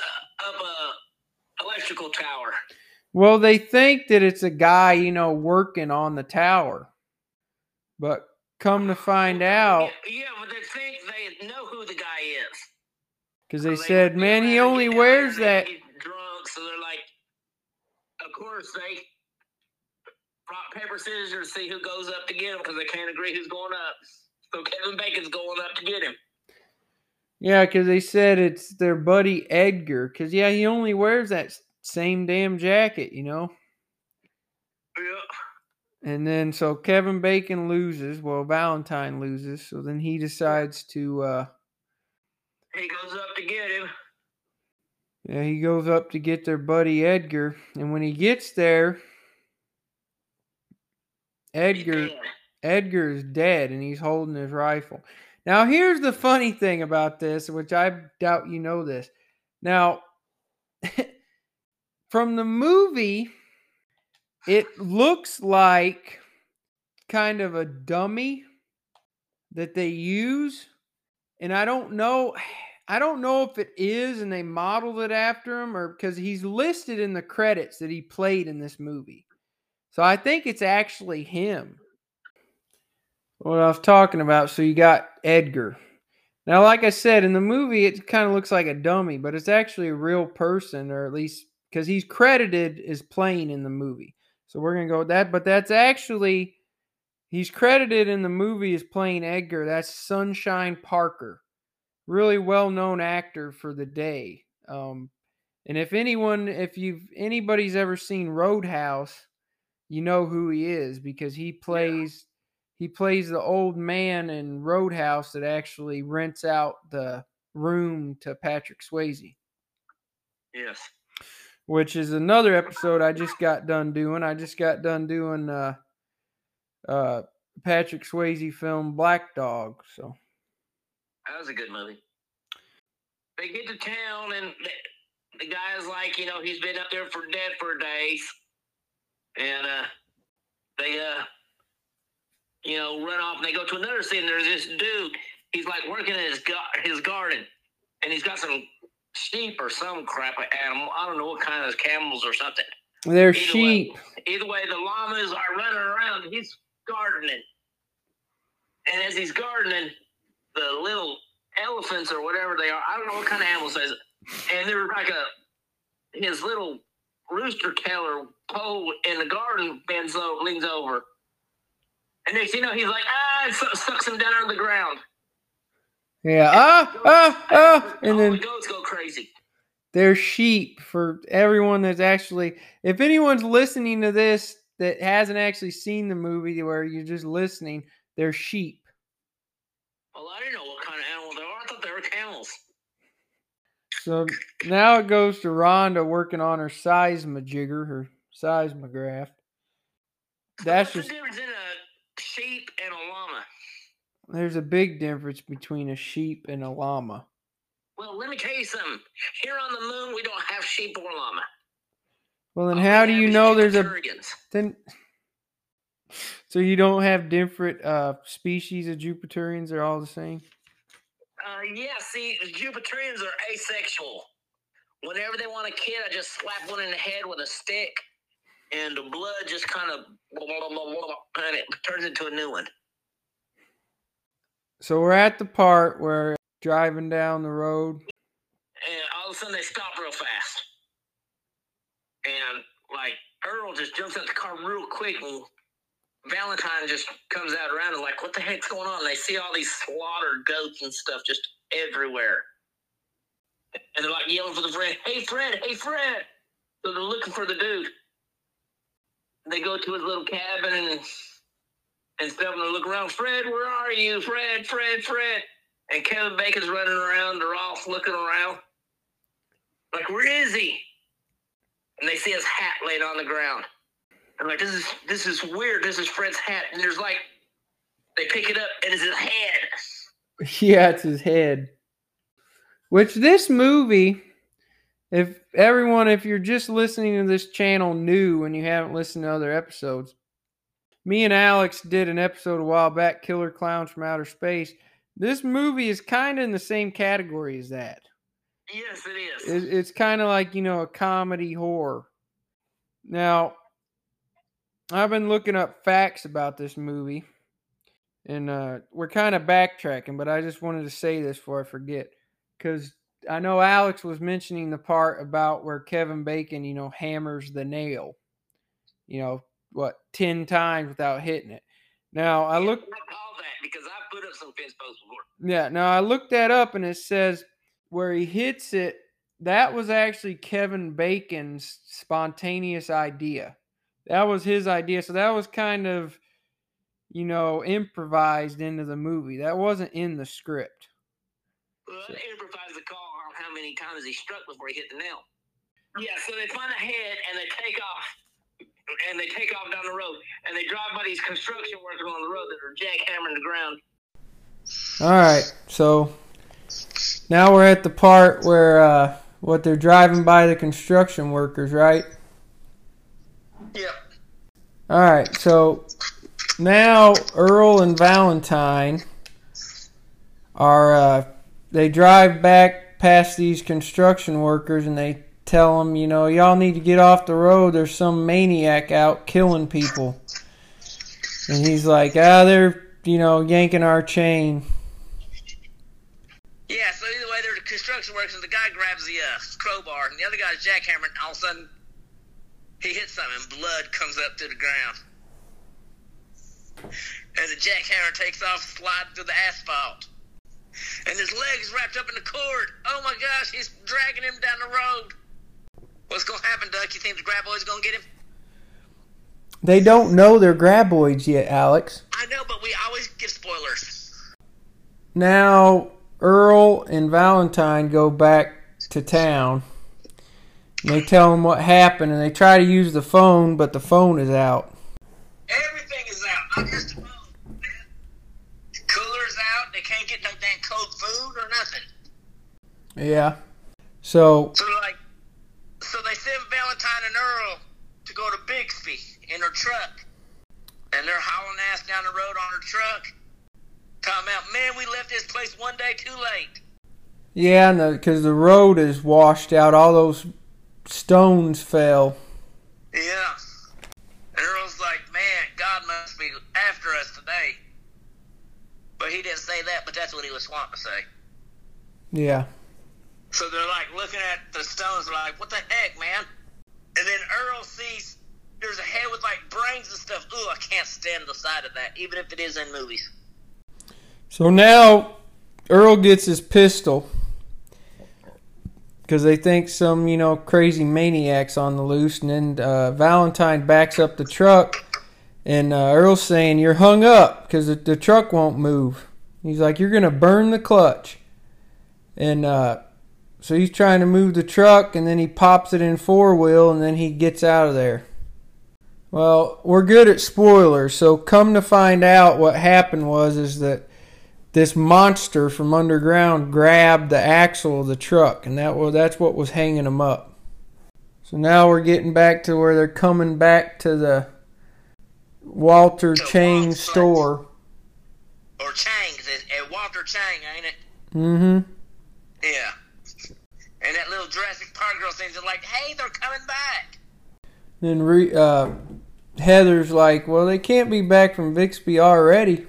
up a electrical tower. Well, they think that it's a guy, you know, working on the tower. But come to find out, Yeah, yeah, but they think they know who the guy is. because So they they said, man, he only wears that. Drunk, so they're like, of course they rock paper scissors to see who goes up to get him because they can't agree who's going up. So Kevin Bacon's going up to get him. Yeah, because they said it's their buddy Edgar. Because, yeah, he only wears that same damn jacket, you know? Yeah. And then so Kevin Bacon loses. Well, Valentine loses. So then he decides to, uh, He goes up to get him. yeah, he goes up to get their buddy Edgar. And when he gets there, Edgar. Edgar is dead and he's holding his rifle. Now, here's the funny thing about this, which I doubt you know this. Now, from the movie, it looks like kind of a dummy that they use. And I don't know. I don't know if it is and they modeled it after him or because he's listed in the credits that he played in this movie. So I think it's actually him what I was talking about. So you got Edgar. Now, like I said, in the movie, it kind of looks like a dummy, but it's actually a real person, or at least because he's credited as playing in the movie. So we're going to go with that. But that's actually, he's credited in the movie as playing Edgar. That's Sunshine Parker. Really well known actor for the day. Um, and if anyone, if you've, anybody's ever seen Roadhouse, you know who he is because he plays he plays the old man in Roadhouse that actually rents out the room to Patrick Swayze. Yes. which is another episode I just got done doing. I just got done doing uh, uh, Patrick Swayze film Black Dog. So That was a good movie. They get to town and the, the guy's like, you know, he's been up there for dead for days, and uh, they uh, you know, run off and they go to another city. And there's this dude. He's like working in his gar- his garden, and he's got some sheep or some crap animal. I don't know what kind of camels or something. they're Either way- sheep. Either way, the llamas are running around. He's gardening. And as he's gardening, the little elephants or whatever they are, I don't know what kind of animals is. And they're like a, his little rooster tail pole in the garden bends over, leans over. And next you know, he's like, ah, and su- sucks him down on the ground. Yeah. Ah, ah, ah. And then the goats go crazy. they're sheep for everyone that's actually. If anyone's listening to this that hasn't actually seen the movie, where you're just listening, they're sheep. Well, I didn't know what kind of animal they were. I thought they were camels. So now it goes to Rhonda working on her seismojigger, her seismograph. That's What's just the difference in a sheep and a llama? there's a big difference between a sheep and a llama. Well, let me tell you something. Here on the moon, we don't have sheep or llama. Well, then All how do you know there's a Jupiterians. then? So you don't have different uh, species of Jupiterians? They're all the same. Uh, yeah, see, the Jupiterians are asexual. Whenever they want a kid, I just slap one in the head with a stick, and the blood just kind of and it turns into a new one. So we're at the part where driving down the road. And all of a sudden, they stop real fast, and like Earl just jumps out the car real quick, and Valentine just comes out around and like, what the heck's going on? And they see all these slaughtered goats and stuff just everywhere. And they're like yelling for the Fred, hey Fred, hey Fred. So they're looking for the dude. They go to his little cabin and and stuff and they look around, Fred, where are you? Fred, Fred, Fred. And Kevin Bacon's running around, they're all looking around. Like, where is he? And they see his hat laid on the ground. I'm like, this is this is weird. This is Fred's hat. And there's like they pick it up and it's his head. Yeah, it's his head. Which this movie, if everyone, if you're just listening to this channel new and you haven't listened to other episodes, me and Alex did an episode a while back, Killer Clowns from Outer Space. This movie is kind of in the same category as that. Yes, it is. It's kind of like, you know, a comedy horror. Now, I've been looking up facts about this movie, and uh, we're kind of backtracking, but I just wanted to say this before I forget. Because I know Alex was mentioning the part about where Kevin Bacon, you know, hammers the nail, you know, what, 10 times without hitting it. Now, I looked. I call that because I've put up some fence posts before. Yeah, now I looked that up and it says where he hits it, that was actually Kevin Bacon's spontaneous idea. That was his idea. So that was kind of, you know, improvised into the movie. That wasn't in the script. Well, So- improvised the call on how many times he struck before he hit the nail. Yeah, so they find a head and they take off. And they take off down the road. And they drive by these construction workers on the road that are jackhammering the ground. All right. So now we're at the part where uh, what they're driving by the construction workers, right? Yep. All right, so now Earl and Valentine are uh, they drive back past these construction workers and they tell them, you know, y'all need to get off the road. There's some maniac out killing people. And he's like, ah, they're you know yanking our chain. Yeah, so either way, there's construction workers, and the guy grabs the uh, crowbar, and the other guy's jackhammering, and all of a sudden, he hits something, and blood comes up to the ground. And the jackhammer takes off, sliding through the asphalt. And his leg's wrapped up in the cord. Oh my gosh, he's dragging him down the road. What's gonna happen, Duck? You think the graboid's gonna get him? They don't know they're graboids yet, Alex. I know, but we always give spoilers. Now Earl and Valentine go back to town. And they tell him what happened, and they try to use the phone, but the phone is out. Everything is out. Not just the phone, man. The cooler's out. They can't get no damn cold food or nothing. Yeah. So So like, so they send Valentine and Earl to go to Bixby in her truck, and they're hauling ass down the road on her truck. Talking about, man, we left this place one day too late. yeah, because the road is washed out, all those stones fell. Yeah. Earl's like, man, God must be after us today. But he didn't say that, but that's what he was wanting to say. Yeah. So they're like looking at the stones, like, what the heck, man? And then Earl sees there's a head with like brains and stuff. Ooh, I can't stand the sight of that, even if it is in movies. So now Earl gets his pistol because they think some, you know, crazy maniac's on the loose. And then uh, Valentine backs up the truck, and uh, Earl's saying, You're hung up because the, the truck won't move. He's like, You're going to burn the clutch. And uh, so he's trying to move the truck, and then he pops it in four wheel, and then he gets out of there. Well, we're good at spoilers, so come to find out what happened was is that this monster from underground grabbed the axle of the truck, and that was that's what was hanging him up. So now we're getting back to where they're coming back to the Walter To Chang store. Or Chang's, at, at Walter Chang, ain't it? Mm-hmm. Yeah. And that little Jurassic Park girl it like, hey, they're coming back. Then re, uh, Heather's like, "Well, they can't be back from Bixby already."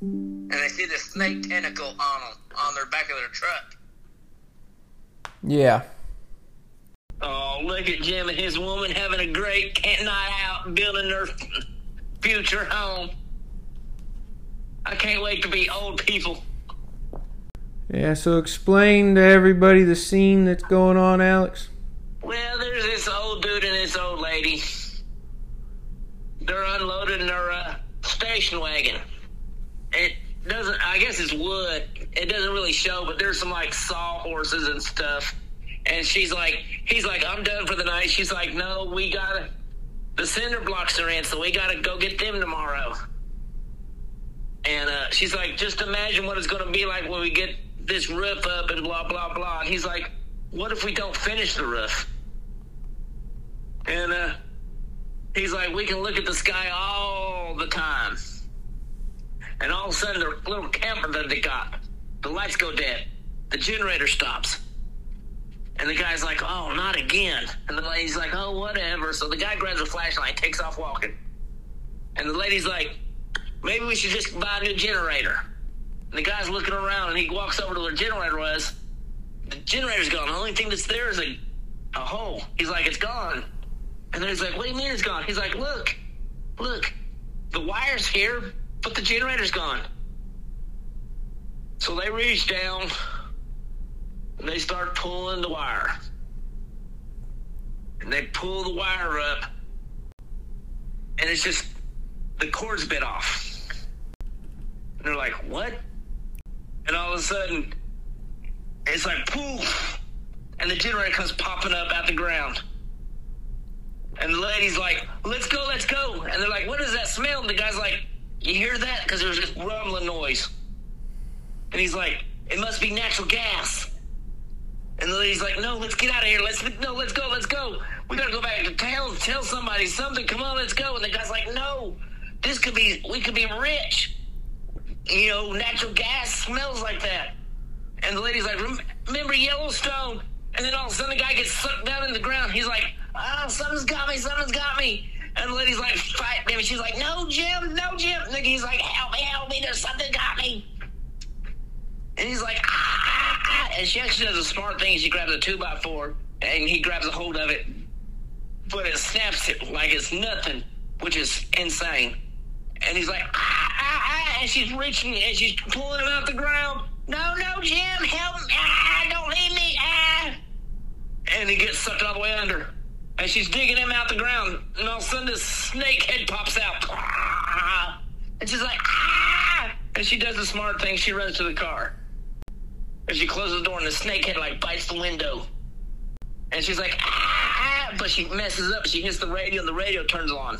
And they see the snake tentacle on on their back of their truck. Yeah. Oh, look at Jim and his woman having a great cat night out, building their future home. I can't wait to be old people. Yeah. So explain to everybody the scene that's going on, Alex. Well, there's this old dude and this old lady. They're unloading their uh, station wagon. It doesn't. I guess it's wood. It doesn't really show, but there's some like sawhorses and stuff. And she's like, he's like, I'm done for the night. She's like, no, we gotta. The cinder blocks are in, so we gotta go get them tomorrow. And uh, she's like, just imagine what it's gonna be like when we get this roof up and blah blah blah. And he's like, what if we don't finish the roof? And uh, he's like, we can look at the sky all the time. And all of a sudden, the little camper that they got, the lights go dead, the generator stops. And the guy's like, oh, not again. And the lady's like, oh, whatever. So the guy grabs a flashlight, takes off walking. And the lady's like, maybe we should just buy a new generator. And the guy's looking around and he walks over to where the generator was. The generator's gone. The only thing that's there is a, a hole. He's like, it's gone. And then he's like, what do you mean it's gone? He's like, look, look, the wire's here, but the generator's gone. So they reach down and they start pulling the wire. And they pull the wire up, and it's just the cord's bit off. And they're like, what? And all of a sudden, it's like poof, and the generator comes popping up out the ground. And the lady's like, let's go, let's go. And they're like, what is that smell? And the guy's like, you hear that? Because there's this rumbling noise. And he's like, it must be natural gas. And the lady's like, no, let's get out of here. Let's no, let's go, let's go. We gotta go back to town, tell somebody something. Come on, let's go. And the guy's like, no, this could be, we could be rich. You know, natural gas smells like that. And the lady's like, remember Yellowstone? And then all of a sudden the guy gets sucked down in the ground. He's like, oh, something's got me, something's got me. And the lady's like, fight me. She's like, no, Jim, no, Jim. And he's like, help me, help me, there's something got me. And he's like, ah. And she actually does a smart thing. She grabs a two by four and he grabs a hold of it, but it snaps it like it's nothing, which is insane. And he's like, ah, ah, ah. And she's reaching and she's pulling him out the ground. No, no, Jim, help me. Ah, don't leave me. Ah. And he gets sucked all the way under. And she's digging him out the ground. And all of a sudden, this snake head pops out. Ah. And she's like, ah. And she does the smart thing. She runs to the car. And she closes the door, and the snake head like bites the window. And she's like, ah, ah, but she messes up. She hits the radio, and the radio turns on.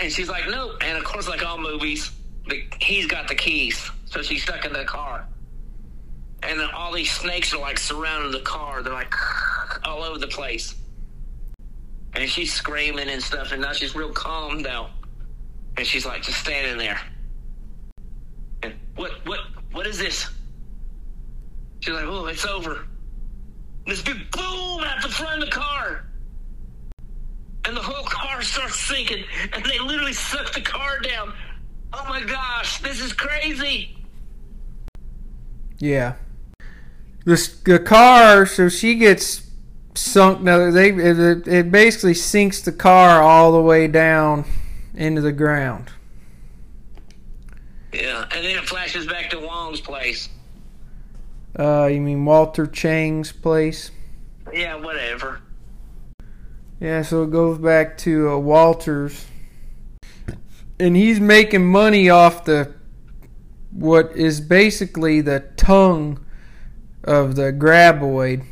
And she's like, nope. And of course, like all movies, the, he's got the keys. So she's stuck in the car. And then all these snakes are like surrounding the car. They're like all over the place. And she's screaming and stuff. And now she's real calm now. And she's like just standing there. And what, what, what is this? She's like, oh, it's over. This big boom at the front of the car. And the whole car starts sinking. And they literally suck the car down. Oh my gosh, this is crazy. Yeah. The, the car, so she gets sunk. Now they it, it basically sinks the car all the way down into the ground. Yeah, and then it flashes back to Wong's place. Uh, you mean Walter Chang's place? Yeah, whatever. Yeah, so it goes back to uh, Walter's, and he's making money off the what is basically the tongue of the graboid,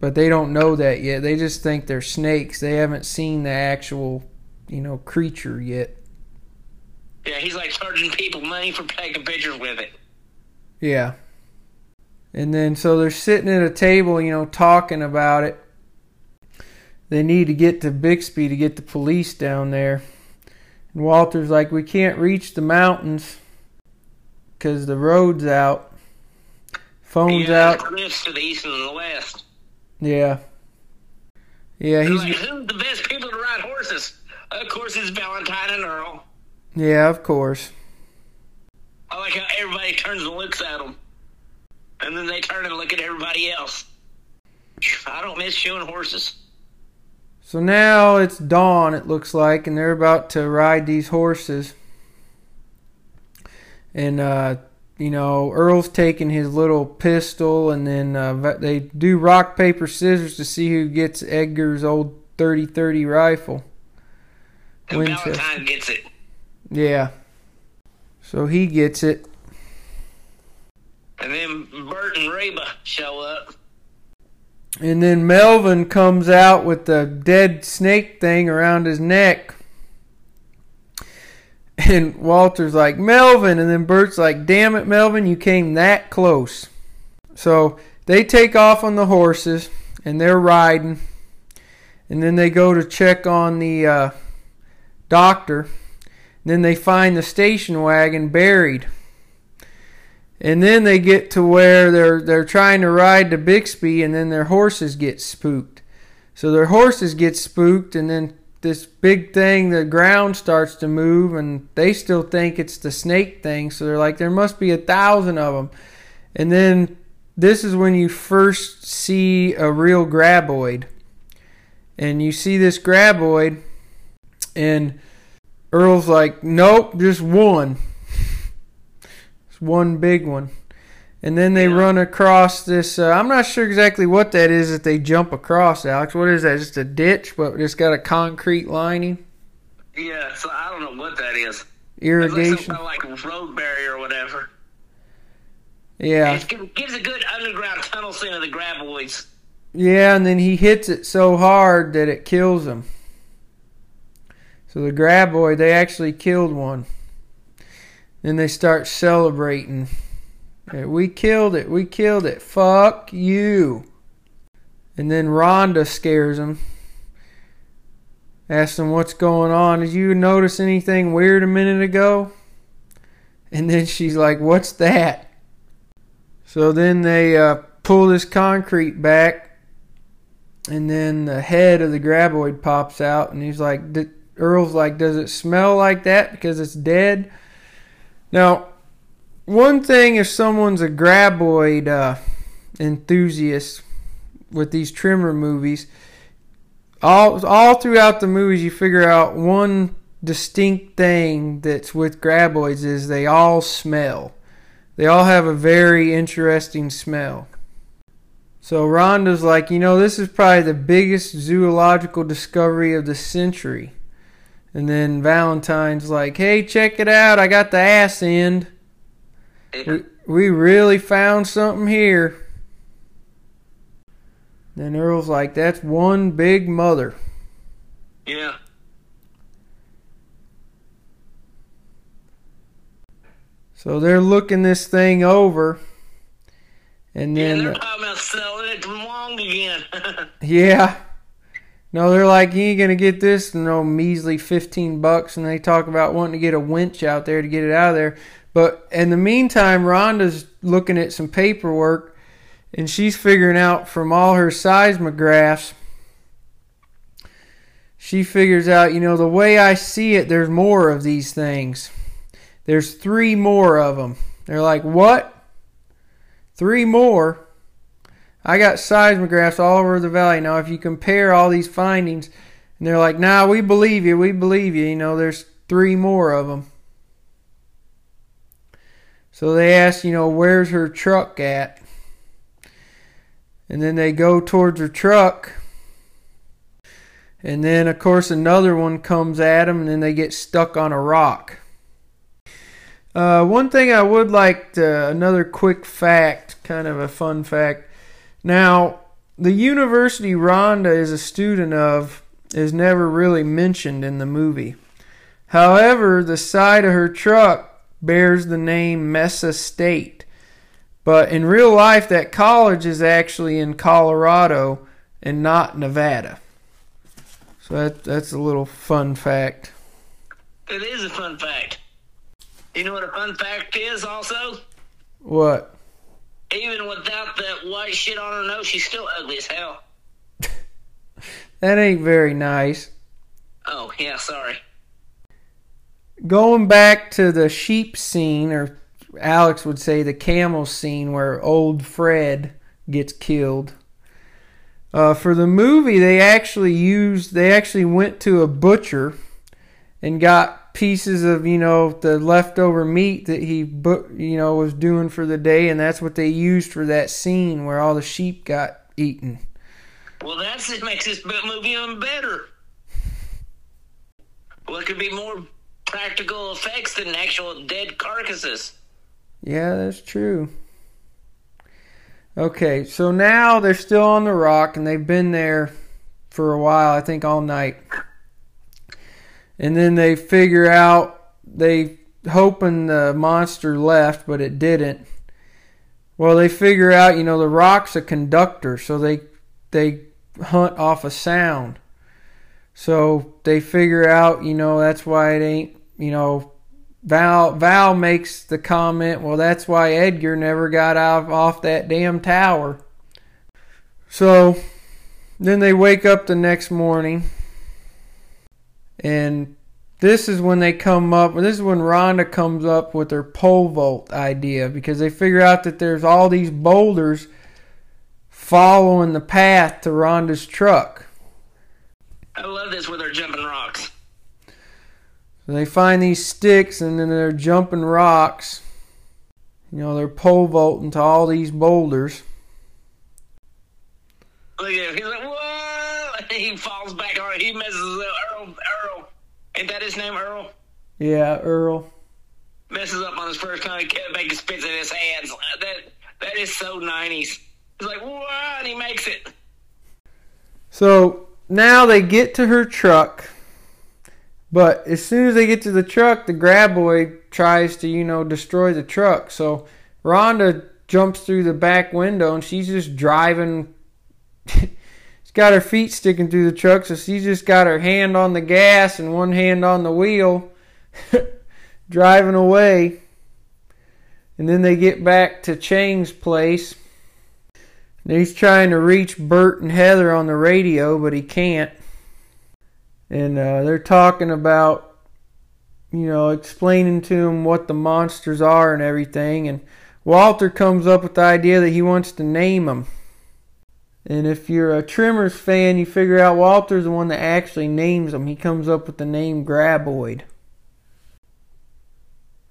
but they don't know that yet. They just think they're snakes. They haven't seen the actual, you know, creature yet. Yeah, he's like charging people money for taking pictures with it. Yeah. And then so they're sitting at a table, you know, talking about it. They need to get to Bixby to get the police down there. And Walter's like, we can't reach the mountains because the road's out. Phone's yeah, out. Cliffs to the east and the west. Yeah. Yeah, He's he's like, who's the best people to ride horses? Of course, it's Valentine and Earl. Yeah, of course. I like how everybody turns and looks at them. And then they turn and look at everybody else. I don't miss shoeing horses. So now it's dawn, it looks like, and they're about to ride these horses. And, uh, you know, Earl's taking his little pistol, and then uh, they do rock, paper, scissors to see who gets Edgar's old 30 30 rifle. And Winchester. Valentine gets it. Yeah. So he gets it. And then Burt and Reba show up. And then Melvin comes out with the dead snake thing around his neck. And Walter's like, Melvin. And then Burt's like, damn it, Melvin, you came that close. So they take off on the horses and they're riding. And then they go to check on the uh, doctor. Then they find the station wagon buried. And then they get to where they're they're trying to ride to Bixby, and then their horses get spooked. So their horses get spooked, and then this big thing, the ground starts to move, and they still think it's the snake thing. So they're like, there must be a thousand of them. And then this is when you first see a real graboid, and you see this graboid, and Earl's like, nope, just one. It's one big one. And then they Yeah. run across this. Uh, I'm not sure exactly what that is that they jump across, Alex. What is that? Just a ditch, but it's got a concrete lining? Yeah, so I don't know what that is. It's like some Irrigation? kind of like road barrier or whatever. Yeah. It gives- gives a good underground tunnel scene of the graboids. Yeah, and then he hits it so hard that it kills him. So the graboid, they actually killed one. Then they start celebrating. We killed it. We killed it. Fuck you. And then Rhonda scares him. Asks him what's going on. Did you notice anything weird a minute ago? And then she's like, What's that? So then they uh, pull this concrete back, and then the head of the graboid pops out, and he's like, Earl's like, Does it smell like that because it's dead? Now, one thing if someone's a graboid uh, enthusiast with these Tremors movies, all all throughout the movies you figure out one distinct thing that's with graboids is they all smell. They all have a very interesting smell. So Rhonda's like, you know, this is probably the biggest zoological discovery of the century. And then Valentine's like, hey, check it out. I got the ass end. Yeah. We, we really found something here. Then Earl's like, that's one big mother. Yeah. So they're looking this thing over. And Yeah, then, they're talking about selling it to Wong again. yeah. No, they're like, you ain't to get this, you know, measly 15 bucks. And they talk about wanting to get a winch out there to get it out of there. But in the meantime, Rhonda's looking at some paperwork and she's figuring out from all her seismographs, she figures out, you know, the way I see it, there's more of these things. There's three more of them. They're like, what? Three more? I got seismographs all over the valley. Now, if you compare all these findings, and they're like, nah, we believe you, we believe you, you know, there's three more of them. So they ask, you know, where's her truck at? And then they go towards her truck. And then, of course, another one comes at them, and then they get stuck on a rock. Uh, one thing I would like to, another quick fact, kind of a fun fact. Now, the university Rhonda is a student of is never really mentioned in the movie. However, the side of her truck bears the name Mesa State. But in real life, that college is actually in Colorado and not Nevada. So that, that's a little fun fact. it is a fun fact. You know what a fun fact is also? What? Even without that white shit on her nose, she's still ugly as hell. That ain't very nice. Oh, yeah, sorry. Going back to the sheep scene, or Alex would say the camel scene where old Fred gets killed. Uh, for the movie, they actually used, they actually went to a butcher and got pieces of, you know, the leftover meat that he, you know, was doing for the day, and that's what they used for that scene where all the sheep got eaten. Well, that's it makes this movie even better. What could be more practical effects than actual dead carcasses? Yeah, that's true. Okay, so now they're still on the rock and they've been there for a while, I think all night. And then they figure out they hoping the monster left, but it didn't. Well, they figure out, you know, the rock's a conductor, so they they hunt off a sound. So they figure out, you know, that's why it ain't, you know, Val Val makes the comment, well, that's why Edgar never got out off that damn tower. So then they wake up the next morning, and this is when they come up. This is when Rhonda comes up with her pole vault idea because they figure out that there's all these boulders following the path to Rhonda's truck. I love this where they're jumping rocks. So they find these sticks and then they're jumping rocks. You know, they're pole vaulting to all these boulders. Look at him. He's like, whoa! And he falls back on it. He messes up. Ain't that his name, Earl? Yeah, Earl. Messes up on his first time. He can't make it spits in his hands. That That is so 90s. He's like! And he makes it. So now they get to her truck, but as soon as they get to the truck, the graboid tries to, you know, destroy the truck. So Rhonda jumps through the back window and she's just driving. got her feet sticking through the truck, so she's just got her hand on the gas and one hand on the wheel, driving away. And then they get back to Chang's place. And he's trying to reach Burt and Heather on the radio, but he can't. And uh, they're talking about, you know, explaining to him what the monsters are and everything. And Walter comes up with the idea that he wants to name them. And if you're a Tremors fan, you figure out Walter's the one that actually names them. He comes up with the name Graboid.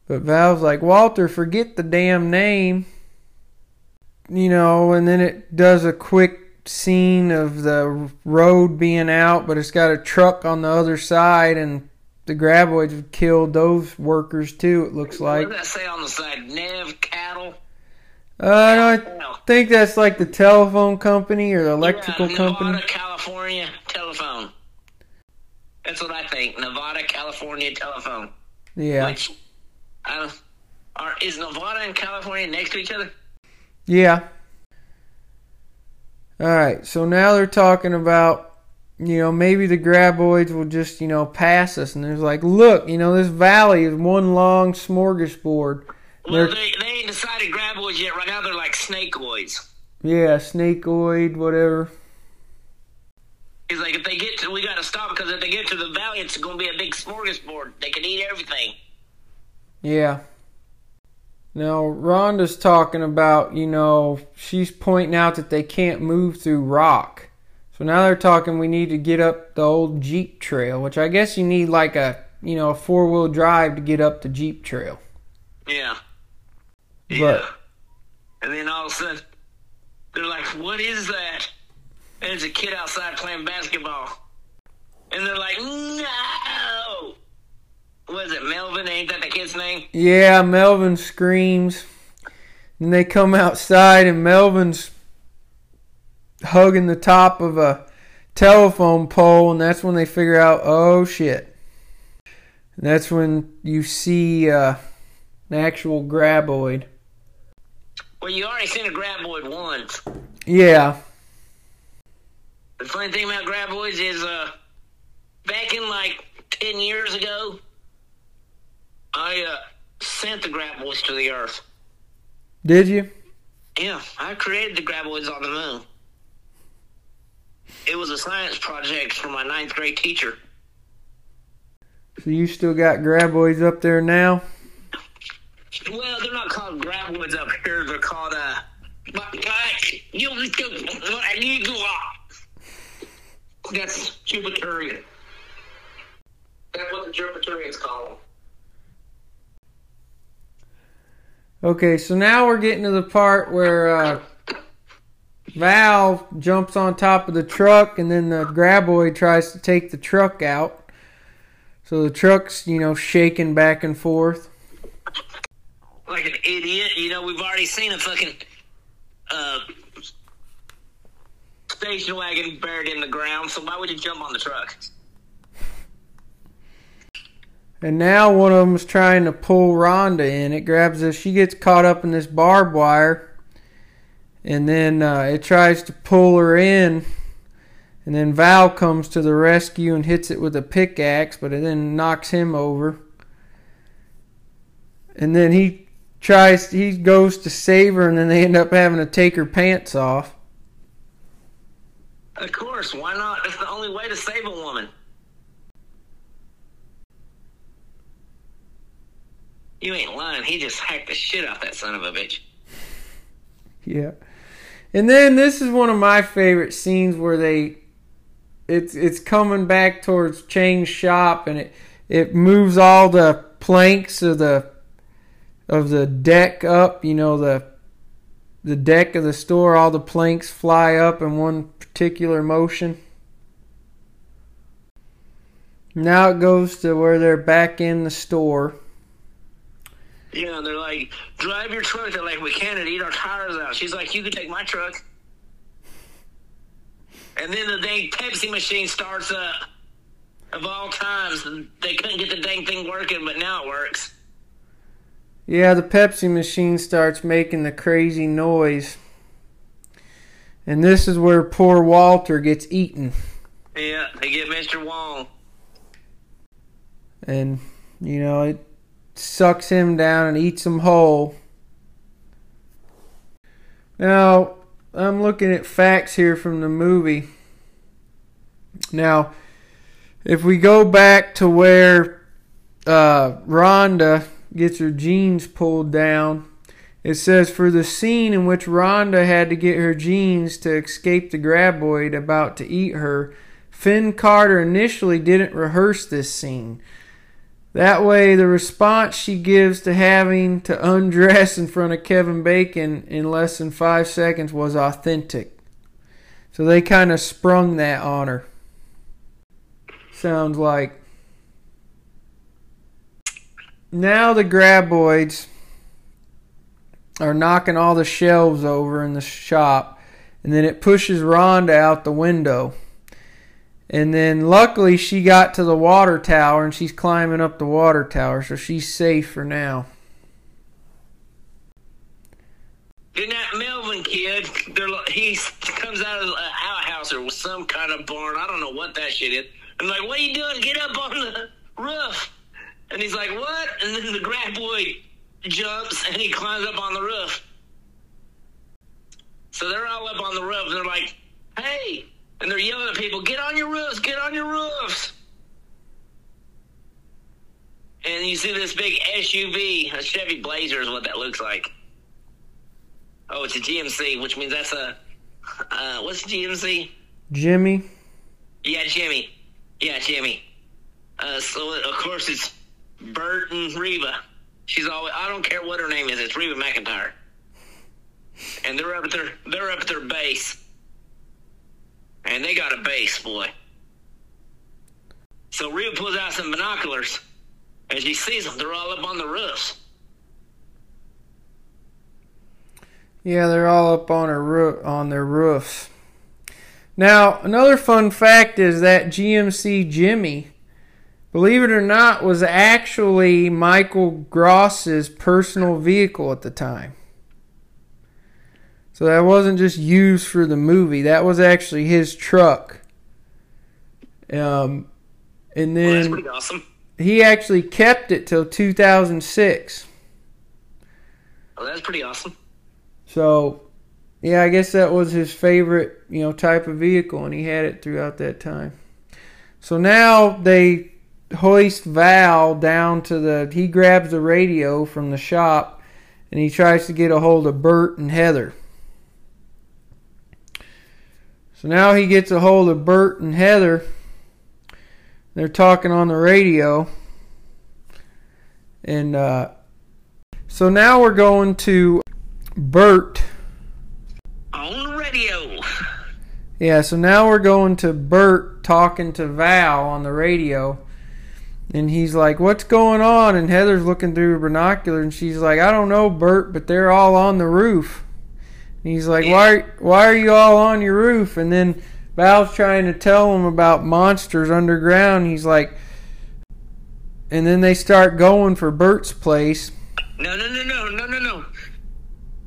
But Val's like, Walter, forget the damn name you know, and then it does a quick scene of the road being out, but it's got a truck on the other side, and the graboids have killed those workers too. It looks like. What does that say on the side? Nev cattle. Uh, I think that's like the telephone company or the electrical yeah, company. Nevada, California telephone. That's what I think. Nevada, California telephone. Yeah. Which, I don't, are, is Nevada and California next to each other? Yeah. All right. So now they're talking about, you know, maybe the graboids will just, you know, pass us. And there's like, look, you know, this valley is one long smorgasbord. Well, they, they ain't decided graboids yet. Right now, they're like snakeoids. Yeah, snakeoid, whatever. He's like, if they get to, we got to stop because if they get to the valley, it's to be a big smorgasbord. They can eat everything. Yeah. Now, Rhonda's talking about, you know, she's pointing out that they can't move through rock. So now they're talking we need to get up the old Jeep trail, which I guess you need like a, you know, a four wheel drive to get up the Jeep trail. Yeah. But- yeah. And then all of a sudden, they're like, what is that? And it's a kid outside playing basketball. And they're like, no! Was it, Melvin? Ain't that the kid's name? Yeah, Melvin screams. And they come outside, and Melvin's hugging the top of a telephone pole, and that's when they figure out, oh shit. And that's when you see uh, an actual graboid. Well, you already seen a graboid once. Yeah, The funny thing about graboids is, uh, back in like 10 years ago, I, uh, sent the graboids to the Earth. did you? Yeah, I created the graboids on the moon. It was a science project for my ninth grade teacher. So you still got graboids up there now? Well, they're not called graboids up here. They're called, uh, but, uh, you, I need to go off. That's Jupiterian. That's what the Jupiterians call them. Okay, so now we're getting to the part where uh, Val jumps on top of the truck, and then the graboid tries to take the truck out. So the truck's, you know, shaking back and forth. Like an idiot. You know, we've already seen a fucking, uh, station wagon buried in the ground, so why would you jump on the truck? And now one of them's trying to pull Rhonda in. It grabs her. She gets caught up in this barbed wire. And then uh, it tries to pull her in. And then Val comes to the rescue and hits it with a pickaxe, but it then knocks him over. And then he tries, he goes to save her, and then they end up having to take her pants off. Of course, why not? That's the only way to save a woman. You ain't lying. He just hacked the shit out that son of a bitch. Yeah. And then this is one of my favorite scenes where they it's it's coming back towards Chang's shop and it it moves all the planks of the of the deck up, you know, the the deck of the store, all the planks fly up in one particular motion. Now it goes to where they're back in the store. You know, they're like, drive your truck. They're like, we can't eat our tires out. She's like, you can take my truck. And then the dang Pepsi machine starts up. Of all times, they couldn't get the dang thing working, but now it works. Yeah, the Pepsi machine starts making the crazy noise. And this is where poor Walter gets eaten. Yeah, they get Mr. Wong. And, you know, it sucks him down and eats him whole. Now, I'm looking at facts here from the movie. Now, if we go back to where uh, Rhonda gets her jeans pulled down, it says for the scene in which Rhonda had to get her jeans to escape the graboid about to eat her, Finn Carter initially didn't rehearse this scene. That way, the response she gives to having to undress in front of Kevin Bacon in less than five seconds was authentic. So they kind of sprung that on her. Sounds like. Now the graboids are knocking all the shelves over in the shop, and then it pushes Rhonda out the window. And then luckily she got to the water tower and she's climbing up the water tower, so she's safe for now. Then that Melvin kid, he comes out of the outhouse or some kind of barn. I don't know what that shit is. I'm like, what are you doing? Get up on the roof. And he's like, what? And then the graboid jumps and he climbs up on the roof. So they're all up on the roof and they're like, hey. And they're yelling at people, get on your roofs, get on your roofs. And you see this big SUV, a Chevy Blazer is what that looks like. Oh, it's a GMC, which means that's a, uh, what's GMC? Jimmy. Yeah, Jimmy. Yeah, Jimmy. Uh, so of course it's Burt and Reba. She's always. I don't care what her name is. It's Reba McEntire. And they're up at their they're up at their base. And they got a base, boy. So Reba pulls out some binoculars, and she sees them. They're all up on the roofs. Yeah, they're all up on her roof on their roofs. Now, another fun fact is that GMC Jimmy believe it or not, was actually Michael Gross's personal vehicle at the time. So that wasn't just used for the movie. That was actually his truck. Um, and then well, awesome. he actually kept it till 2006. Oh, that's pretty awesome. So, yeah, I guess that was his favorite, you know, type of vehicle, and he had it throughout that time. So now they hoist Val down to the. He grabs the radio from the shop and he tries to get a hold of Burt and Heather. So now he gets a hold of Burt and Heather. They're talking on the radio. And uh, so now we're going to Burt. On the radio. Yeah, so now we're going to Burt talking to Val on the radio and he's like, "What's going on?" And Heather's looking through her binocular, and she's like, "I don't know, Burt, but they're all on the roof." And he's like, "Why? Why are you all on your roof?" And then Val's trying to tell him about monsters underground. He's like, and then they start going for Burt's place. No, no, no, no, no, no, no,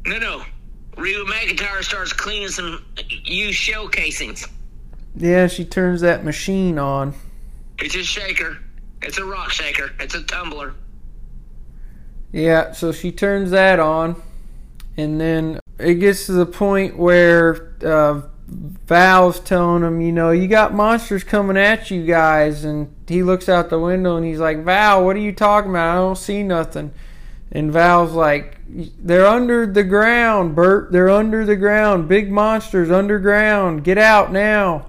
no, no. Reba McEntire starts cleaning some used shell casings. Yeah, she turns that machine on. It's a shaker. It's a rock shaker. It's a tumbler. Yeah, so she turns that on, and then it gets to the point where uh, Val's telling him, you know, you got monsters coming at you guys, and he looks out the window and he's like, Val, what are you talking about? I don't see nothing. And Val's like, they're under the ground, Burt. They're under the ground. Big monsters underground. Get out now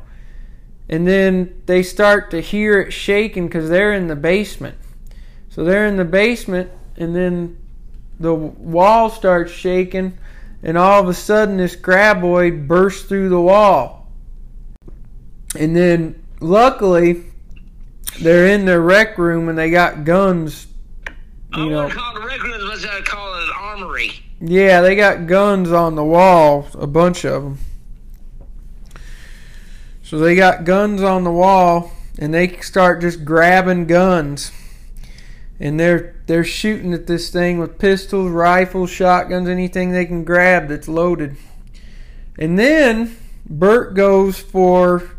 and then they start to hear it shaking because they're in the basement. So they're in the basement, and then the wall starts shaking, and all of a sudden this graboid bursts through the wall. And then luckily they're in their rec room and they got guns. You I know, call a rec room, but I call it an armory. Yeah, they got guns on the wall, a bunch of them. So they got guns on the wall and they start just grabbing guns. And they're they're shooting at this thing with pistols, rifles, shotguns, anything they can grab that's loaded. And then Burt goes for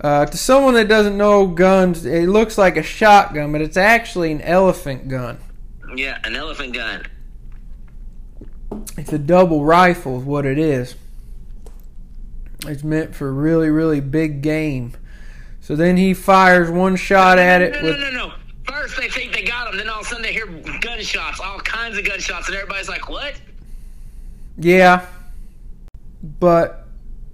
uh, to someone that doesn't know guns, it looks like a shotgun, but it's actually an elephant gun. Yeah, an elephant gun. It's a double rifle, is what it is. It's meant for really, really big game. So then he fires one shot at it. No, no, no, no, no. First they think they got him, then all of a sudden they hear gunshots, all kinds of gunshots, and everybody's like, "What?" Yeah, but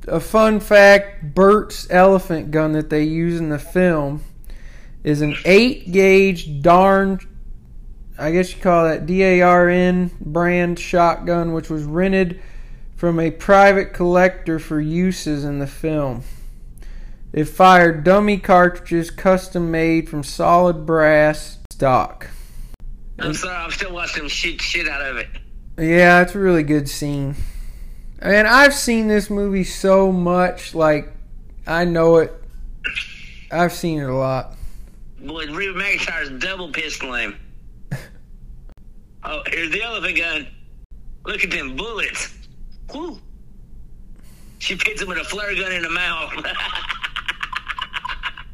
a fun fact: Burt's elephant gun that they use in the film is an eight gauge Darne. I guess you call that Darne brand shotgun, which was rented from a private collector for uses in the film. It fired dummy cartridges custom made from solid brass stock. I'm sorry, I'm still watching shoot shit out of it. Yeah, it's a really good scene. And I've seen this movie so much, like I know it. I've seen it a lot. Boy, Reba McEntire's double pistol him. oh, here's the elephant gun. Uh, look at them bullets. Whew. She hits him with a flare gun in the mouth.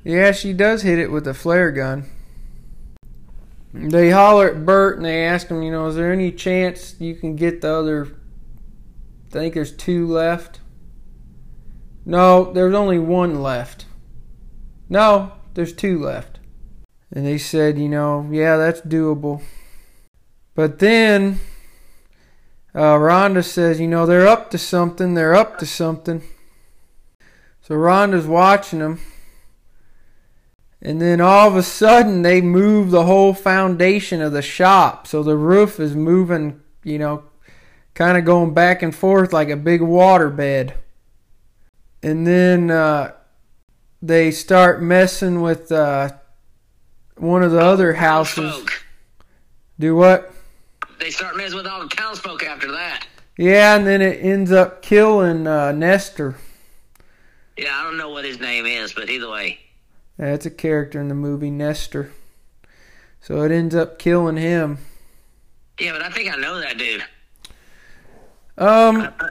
yeah, she does hit it with a flare gun. They holler at Burt and they ask him, you know, is there any chance you can get the other? I think there's two left. No, there's only one left. No, there's two left. And they said, you know, yeah, that's doable. But then uh, Rhonda says, you know, they're up to something. They're up to something. So Rhonda's watching them. And then all of a sudden, they move the whole foundation of the shop. So the roof is moving, you know, kind of going back and forth like a big water bed. And then uh, they start messing with uh, one of the other houses. Do what? They start messing with all the townsfolk after that. Yeah, and then it ends up killing uh, Nestor. Yeah, I don't know what his name is, but either way. That's a character in the movie Nestor. So it ends up killing him. Yeah, but I think I know that dude. Um, I, I,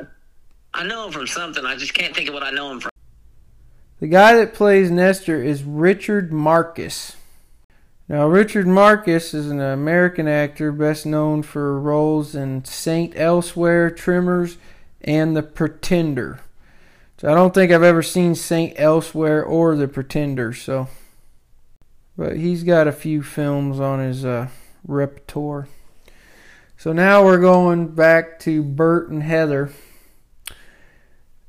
I know him from something. I just can't think of what I know him from. The guy that plays Nestor is Richard Marcus. Now, Richard Marcus is an American actor best known for roles in Saint Elsewhere, Tremors, and The Pretender. So I don't think I've ever seen Saint Elsewhere or The Pretender, so. But he's got a few films on his uh, repertoire. So now we're going back to Burt and Heather.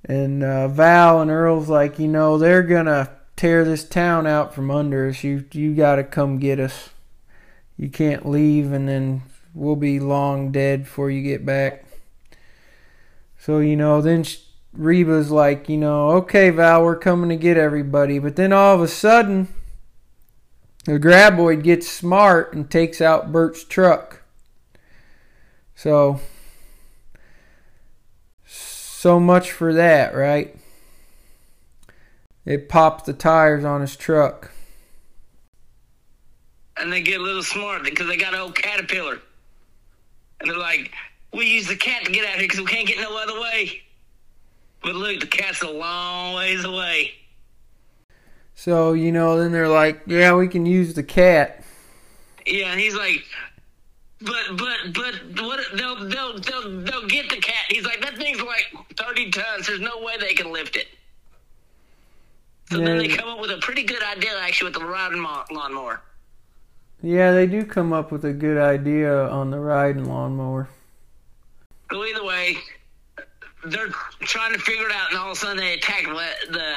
And uh, Val and Earl's like, you know, they're gonna tear this town out from under us. You you gotta come get us. You can't leave, and then we'll be long dead before you get back. So you know, then Reba's like, you know, okay, Val, we're coming to get everybody. But then all of a sudden, the graboid gets smart and takes out Burt's truck. So so much for that, right? It popped the tires on his truck. And they get a little smart because they got an old caterpillar. And they're like, we use the cat to get out here because we can't get no other way. But look, the cat's a long ways away. So, you know, then they're like, yeah, we can use the cat. Yeah, and he's like, but but but what they'll they'll they'll they'll get the cat. He's like that thing's like thirty tons. There's no way they can lift it. So yeah. then they come up with a pretty good idea actually with the riding lawnmower. Yeah, they do come up with a good idea on the riding lawnmower. So either way, they're trying to figure it out, and all of a sudden they attack the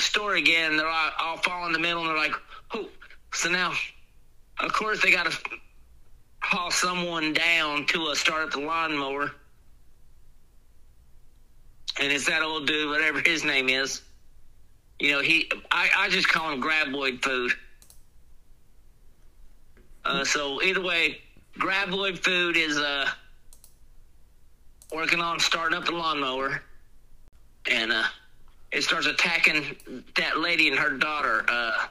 store again. They're all, all fall in the middle, and they're like, "Oh!" So now, of course, they got to haul someone down to uh, start up the lawnmower. And it's that old dude, whatever his name is. You know, he I, I just call him Graboid Food. Uh, so either way, Graboid Food is uh, working on starting up the lawnmower, and uh, it starts attacking that lady and her daughter. Uh,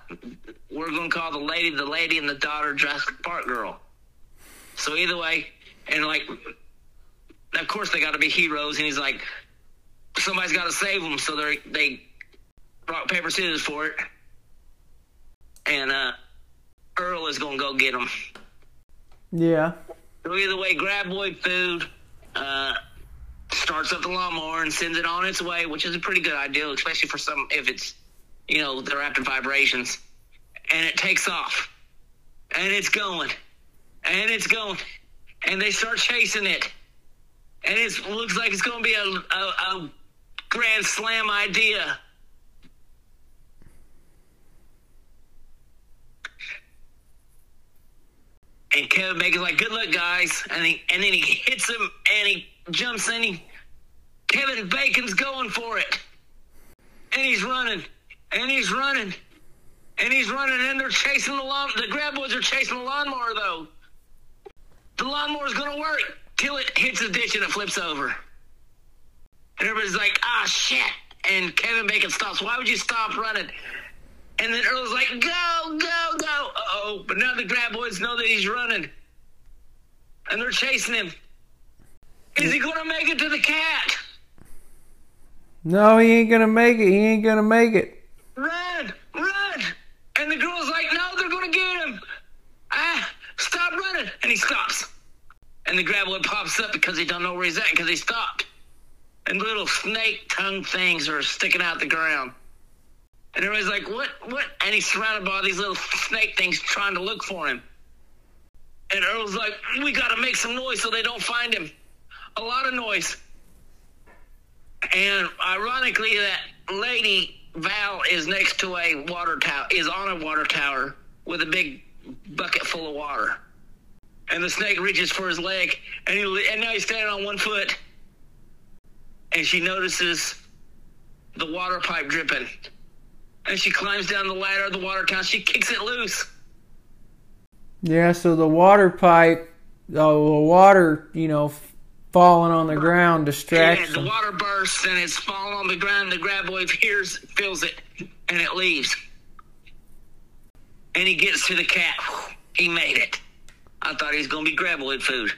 we're gonna call the lady the lady and the daughter Jurassic Park girl. So either way, and like, of course they got to be heroes, and he's like, somebody's got to save them, so they they rock paper scissors for it, and uh, Earl is gonna go get them. Yeah. So either way, Graboid Food uh, starts up the lawnmower and sends it on its way, which is a pretty good idea, especially for some if it's you know they're after vibrations, and it takes off, and it's going and it's going, and they start chasing it, and it looks like it's going to be a, a, a grand slam idea. And Kevin Bacon's like, "Good luck, guys," and he and then he hits him and he jumps in. He, Kevin Bacon's going for it, and he's running, and he's running, and he's running, and they're chasing the lawn. The graboids are chasing the lawnmower though. The lawnmower's gonna work. till it hits the ditch and it flips over. And everybody's like, ah, shit. And Kevin Bacon stops. Why would you stop running? And then Earl's like, go, go, But now the graboids know that he's running. And they're chasing him. Is he going to make it to the cat? No, he ain't going to make it. He ain't going to make it. Run, run. And the girl's like, no, they're going to get him. Ah, stop running. And he stops. And the graboid pops up because he don't know where he's at because he stopped. And little snake tongue things are sticking out the ground. And everybody's like, what, what? And he's surrounded by all these little snake things trying to look for him. And Earl's like, we got to make some noise so they don't find him. A lot of noise. And ironically, that lady, Val, is next to a water tower, is on a water tower with a big bucket full of water. And the snake reaches for his leg, and, he, and now he's standing on one foot. And she notices the water pipe dripping. And she climbs down the ladder of the water tower. She kicks it loose. Yeah, so the water pipe, the water, you know, falling on the ground distracts yeah, the water bursts and it's falling on the ground. The graboid hears, feels it, and it leaves. And he gets to the cat. He made it. I thought he was going to be graboid food.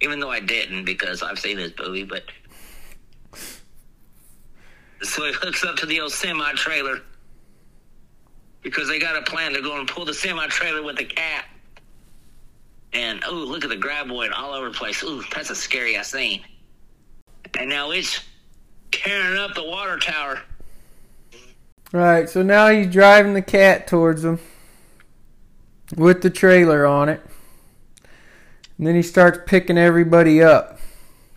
Even though I didn't because I've seen this movie, but. So he hooks up to the old semi trailer because they got a plan to go and pull the semi trailer with the cat. And oh, look at the graboid all over the place. Ooh, that's a scary ass scene. And now it's tearing up the water tower. Right, so now he's driving the cat towards them with the trailer on it. And then he starts picking everybody up.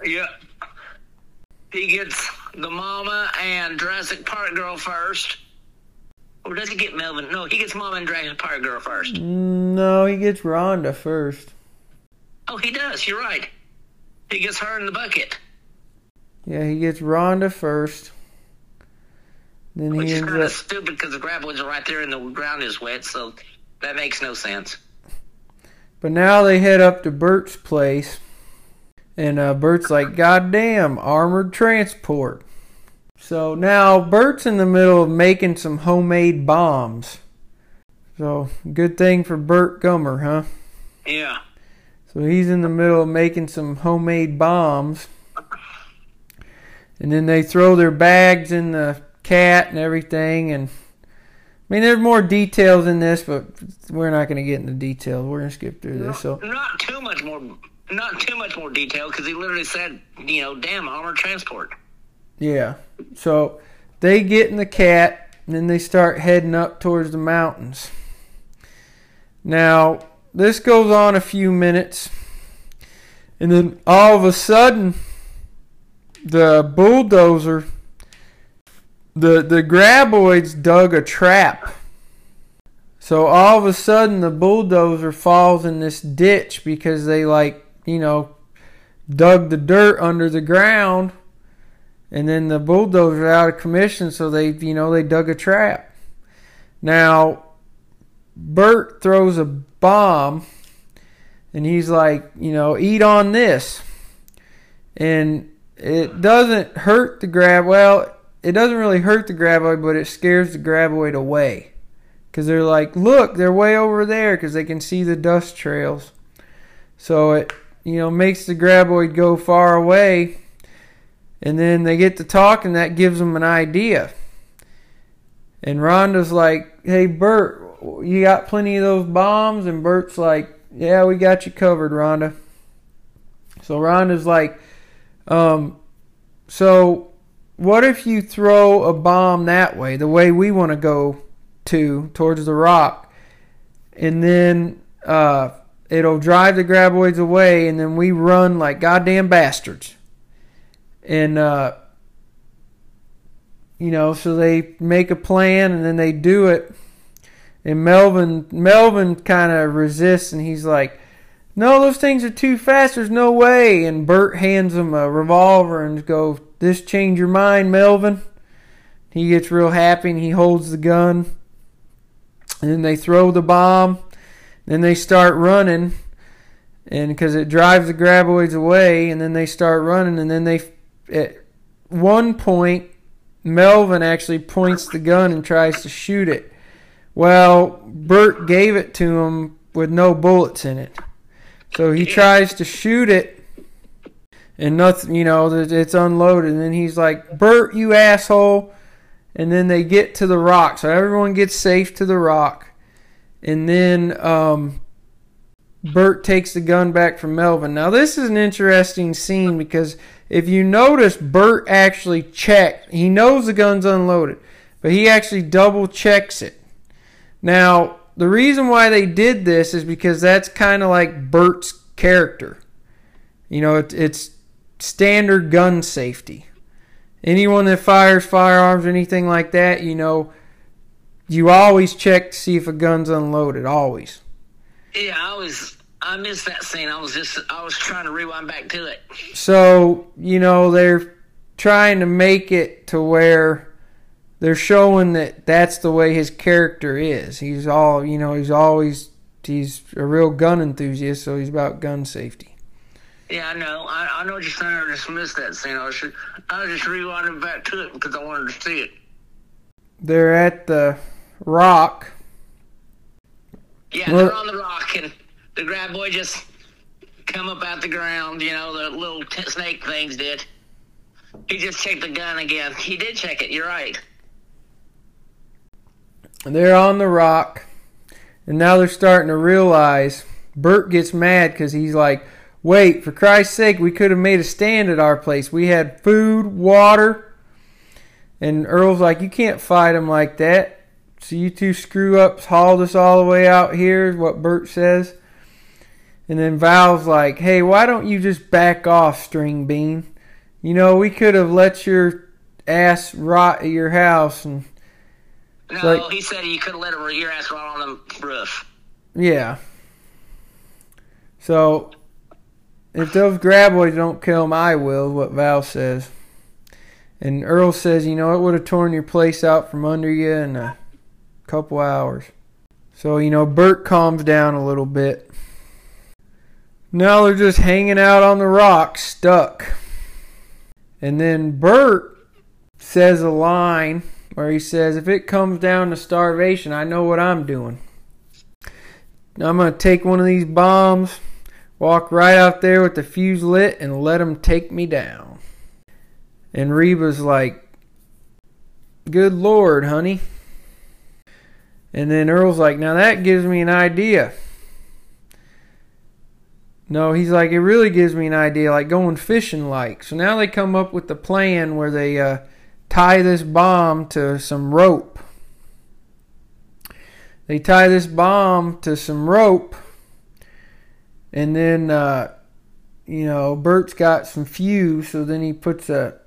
Yeah. He gets the mama and Jurassic Park girl first. Or does he get Melvin? No, he gets mama and Jurassic Park girl first. No, he gets Rhonda first. Oh, he does. You're right. He gets her in the bucket. Yeah, he gets Rhonda first. Then Which he is kind of stupid because the graboids are right there and the ground is wet, so that makes no sense. But now they head up to Burt's place. And uh, Burt's like, God damn, armored transport. So now Burt's in the middle of making some homemade bombs. So good thing for Burt Gummer, huh? Yeah. So he's in the middle of making some homemade bombs. And then they throw their bags in the cat and everything. And I mean, there's more details in this, but we're not going to get into details. We're going to skip through this. So Not too much more. Not too much more detail because he literally said, you know, damn armored transport. Yeah, so they get in the cat, and then they start heading up towards the mountains. Now this goes on a few minutes, and then all of a sudden, the bulldozer, the the graboids dug a trap. So all of a sudden, the bulldozer falls in this ditch because they like you know dug the dirt under the ground, and then the bulldozer out of commission. So they you know they dug a trap. Now, Burt throws a bomb, and he's like, you know, eat on this, and it doesn't hurt the grab. Well, it doesn't really hurt the graboid, but it scares the graboid away. Because they're like, look, they're way over there because they can see the dust trails. So it, you know, makes the graboid go far away. And then they get to talk, and that gives them an idea. And Rhonda's like, hey, Burt, you got plenty of those bombs? And Burt's like, yeah, we got you covered, Rhonda. So Rhonda's like, um, so what if you throw a bomb that way, the way we want to go to, towards the rock, and then uh, it'll drive the graboids away, and then we run like goddamn bastards. And, uh, you know, so they make a plan, and then they do it. And Melvin, Melvin kind of resists, and he's like, "No, those things are too fast. There's no way." And Burt hands him a revolver and goes, "This change your mind, Melvin." He gets real happy and he holds the gun. And then they throw the bomb. Then they start running. and because it drives the graboids away, and then they start running, and then they at one point Melvin actually points the gun and tries to shoot it. Well, Burt gave it to him with no bullets in it. So he tries to shoot it, and nothing, you know, it's unloaded. And then he's like, Burt, you asshole. And then they get to the rock. So everyone gets safe to the rock. And then um, Burt takes the gun back from Melvin. Now, this is an interesting scene because if you notice, Burt actually checked. He knows the gun's unloaded, but he actually double checks it. Now, the reason why they did this is because that's kind of like Burt's character. You know, it, it's standard gun safety. Anyone that fires firearms or anything like that, you know, you always check to see if a gun's unloaded. Always. Yeah, I was. I missed that scene. I was just. I was trying to rewind back to it. So you know they're trying to make it to where they're showing that that's the way his character is. He's all, you know, he's always he's a real gun enthusiast, so he's about gun safety. Yeah, I know. I, I know what you're saying. I just missed that scene. I was, I was just rewinding back to it because I wanted to see it. They're at the rock. Yeah, they're on the rock, and the graboid just come up out the ground. You know, the little t- snake things did. He just checked the gun again. He did check it. You're right they're on the rock, and now they're starting to realize. Burt gets mad because he's like, "Wait, for Christ's sake, we could have made a stand at our place. We had food, water." And Earl's like, "You can't fight him like that." So you two screw ups hauled us all the way out here, is what Burt says. And then Val's like, "Hey, why don't you just back off, String Bean? You know, we could have let your ass rot at your house and." No, like, he said you could have let him, your ass rot on the roof. Yeah. So, if those graboids don't kill him, I will, what Val says. And Earl says, you know, it would have torn your place out from under you in a couple hours. So, you know, Bert calms down a little bit. Now they're just hanging out on the rock, stuck. And then Burt says a line where he says, If it comes down to starvation, I know what I'm doing. I'm going to take one of these bombs, walk right out there with the fuse lit, and let them take me down. And Reba's like, Good Lord, honey. And then Earl's like, Now that gives me an idea. No, he's like, It really gives me an idea, like going fishing like. So now they come up with the plan where they, uh, tie this bomb to some rope. They tie this bomb to some rope, and then, uh, you know, Burt's got some fuse, so then he puts a,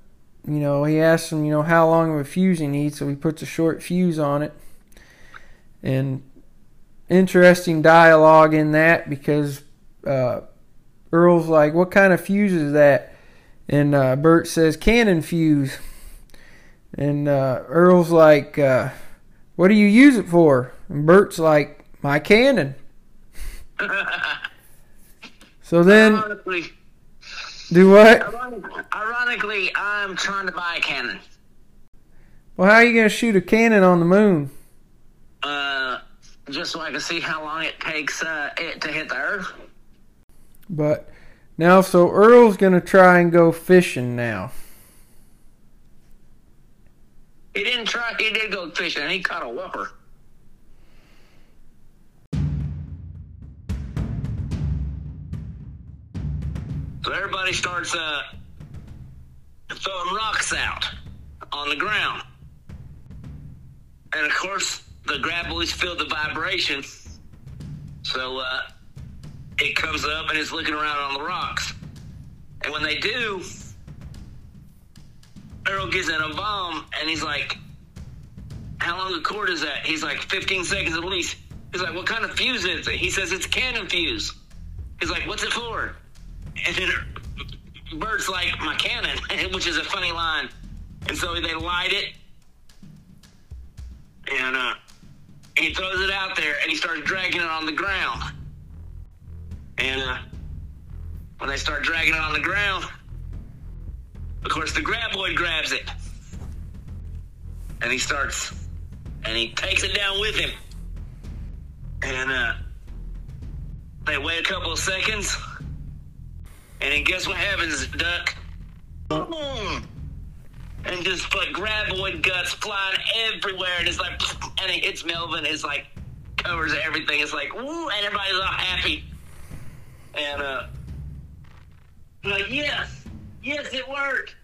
you know, he asks him, you know, how long of a fuse he needs, so he puts a short fuse on it. And interesting dialogue in that because uh, Earl's like, what kind of fuse is that? And uh, Burt says, cannon fuse. And uh, Earl's like, uh, "What do you use it for?" And Burt's like, "My cannon." so then, ironically, do what? Ironically, I'm trying to buy a cannon. Well, how are you going to shoot a cannon on the moon? Uh, just so I can see how long it takes uh, it to hit the Earth. But now, so Earl's going to try and go fishing now. He didn't try. He did go fishing. And he caught a whopper. So everybody starts uh, throwing rocks out on the ground. And of course, the graboids feel the vibration. So uh, it comes up and it's looking around on the rocks. And when they do, Earl gives it a bomb, and he's like, "How long a cord is that?" He's like, "15 seconds at least." He's like, "What kind of fuse is it?" He says, "It's a cannon fuse." He's like, "What's it for?" And then Burt's like, "My cannon," which is a funny line. And so they light it, and uh, he throws it out there, and he starts dragging it on the ground. And uh, when they start dragging it on the ground, of course, the graboid grabs it. And he starts, and he takes it down with him. And uh, they wait a couple of seconds. And then guess what happens, Duck? Boom! And just put graboid guts flying everywhere. And it's like, and it hits Melvin. It's like, covers everything. It's like, woo, and everybody's all happy. And, uh, like, yes, yes, it worked.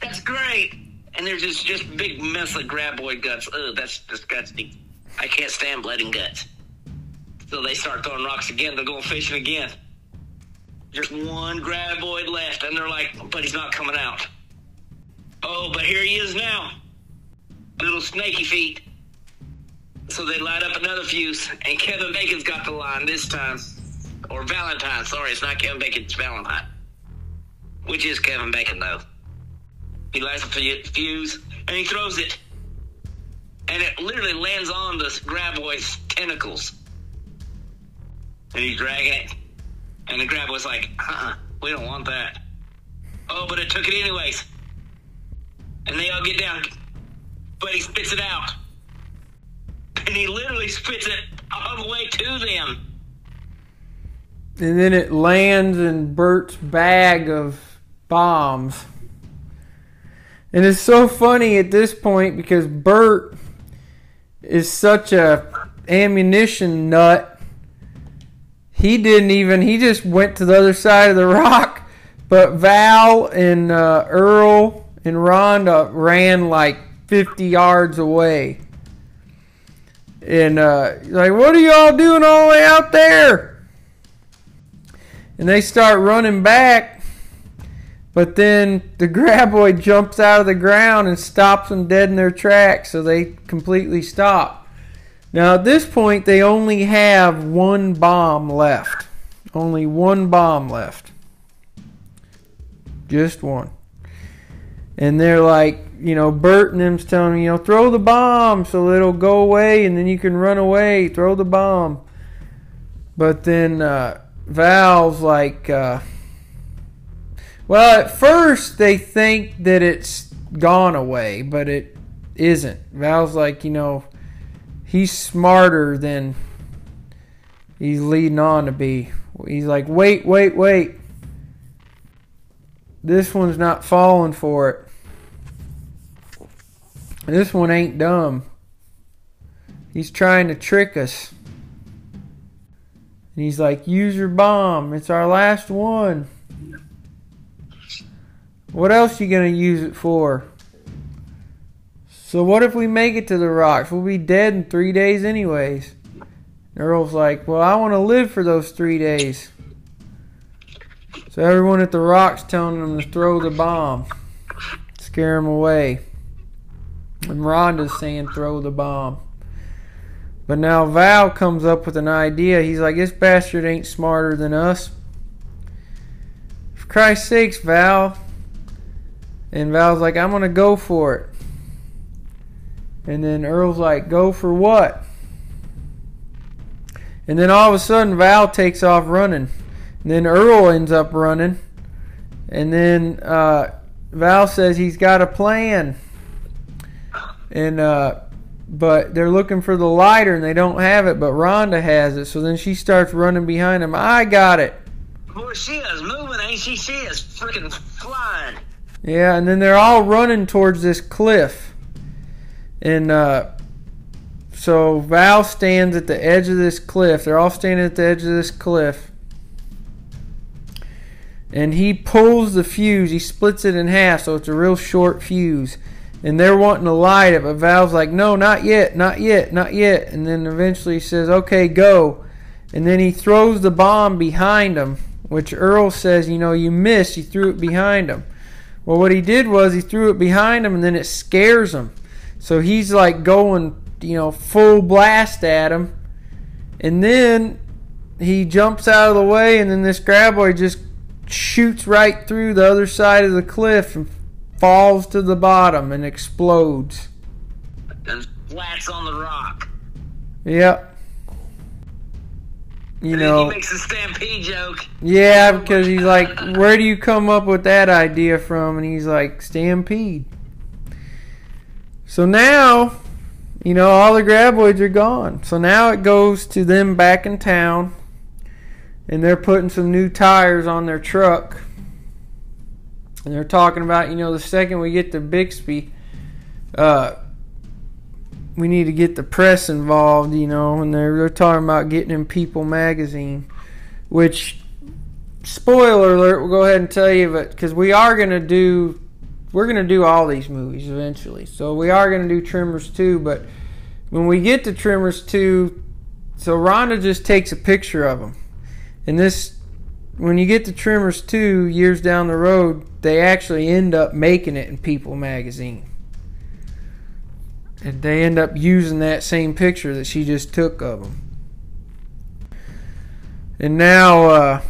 That's great. And there's just just big mess of graboid guts. Ugh, that's disgusting. I can't stand blood and guts. So they start throwing rocks again. They're going fishing again. Just one graboid left, and they're like, but he's not coming out. Oh, but here he is now. Little snaky feet. So they light up another fuse, and Kevin Bacon's got the line this time. Or Valentine, sorry, it's not Kevin Bacon, it's Valentine. Which is Kevin Bacon, though. He lights a fuse, and he throws it. And it literally lands on the graboid's tentacles. And he's dragging it. And the graboid's like, uh-uh, we don't want that. Oh, but it took it anyways. And they all get down. But he spits it out. And he literally spits it all the way to them. And then it lands in Burt's bag of bombs. And it's so funny at this point because Burt is such a ammunition nut. He didn't even he just went to the other side of the rock. But Val and uh, Earl and Rhonda ran like 50 yards away. And uh, like, what are y'all doing all the way out there? And they start running back. But then the graboid jumps out of the ground and stops them dead in their tracks, so they completely stop. Now at this point, they only have one bomb left. Only one bomb left. Just one and they're like, you know, Burt and them's telling me, you know, throw the bomb so it'll go away and then you can run away. Throw the bomb. But then uh, Val's like, uh, well, at first they think that it's gone away, but it isn't. Val's like, you know, he's smarter than he's leading on to be. He's like, wait, wait, wait. This one's not falling for it. This one ain't dumb. He's trying to trick us. And he's like, use your bomb. It's our last one. What else you going to use it for? So what if we make it to the rocks? We'll be dead in three days anyways. Earl's like, well, I want to live for those three days. So everyone at the rocks telling them to throw the bomb. Scare them away. And Rhonda's saying throw the bomb. But now Val comes up with an idea. He's like, this bastard ain't smarter than us. For Christ's sakes, Val. And Val's like, I'm going to go for it. And then Earl's like, go for what? And then all of a sudden, Val takes off running. And then Earl ends up running. And then uh, Val says he's got a plan and uh, but they're looking for the lighter and they don't have it, but Rhonda has it. So then she starts running behind him. I got it. Boy, she is moving, ain't she? She is freaking flying. Yeah, and then they're all running towards this cliff, and uh, so Val stands at the edge of this cliff. They're all standing at the edge of this cliff. And he pulls the fuse. He splits it in half, so it's a real short fuse and they're wanting to light it, but Val's like, no, not yet, not yet, not yet. And then eventually he says, okay, go. And then he throws the bomb behind him, which Earl says, you know, you missed, you threw it behind him. Well, what he did was he threw it behind him, and then it scares him. So he's like going, you know, full blast at him. And then he jumps out of the way, and then this graboid just shoots right through the other side of the cliff and falls to the bottom and explodes. And flats on the rock. Yep. you And know, he makes a stampede joke. yeah, because he's like, where do you come up with that idea from? And he's like, Stampede. So now, you know, all the graboids are gone. So now it goes to them back in town, and they're putting some new tires on their truck. And they're talking about, you know, the second we get to Bixby, uh, we need to get the press involved, you know, and they're, they're talking about getting in People magazine, which, spoiler alert, we'll go ahead and tell you, but because we are going to do, we're going to do all these movies eventually. So we are going to do Tremors 2, but when we get to Tremors 2, so Rhonda just takes a picture of them. And this, when you get to Tremors 2 years down the road, they actually end up making it in People magazine. And they end up using that same picture that she just took of them. And now uh,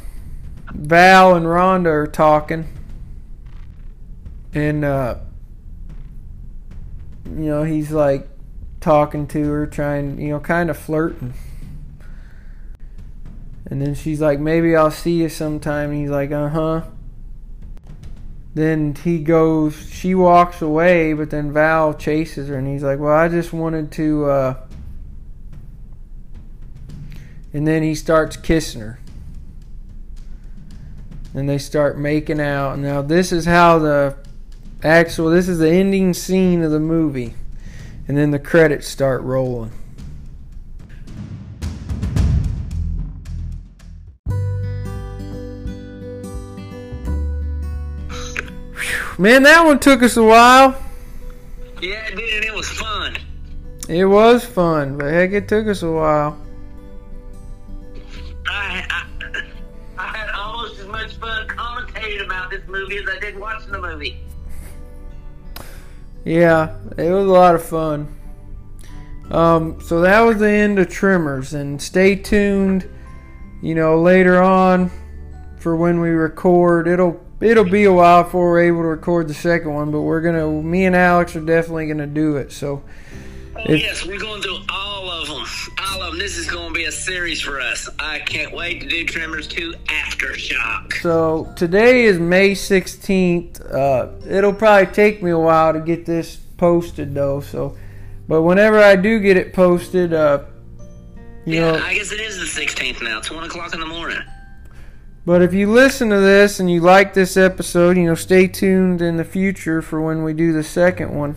Val and Rhonda are talking. And, uh, you know, he's like talking to her, trying, you know, kind of flirting. And then she's like, maybe I'll see you sometime. And he's like, uh huh. Then he goes, she walks away, but then Val chases her, and he's like, well, I just wanted to, uh. And then he starts kissing her. And they start making out. Now, this is how the actual, this is the ending scene of the movie. And then the credits start rolling. Man, that one took us a while. Yeah, it did, and it was fun. It was fun, but heck, it took us a while. I, I, I had almost as much fun commentating about this movie as I did watching the movie. Yeah, it was a lot of fun. Um, so that was the end of Tremors, and stay tuned. You know, later on for when we record, it'll it'll be a while before we're able to record the second one, but we're gonna. Me and Alex are definitely gonna do it. So Oh, yes, we're going do all of them. All of them. This is going to be a series for us. I can't wait to do Tremors 2 Aftershock. So today is May 16th. Uh, it'll probably take me a while to get this posted though. So, but whenever I do get it posted, uh, you yeah, know, I guess it is the 16th now. It's 1 o'clock in the morning. But if you listen to this and you like this episode, you know, stay tuned in the future for when we do the second one.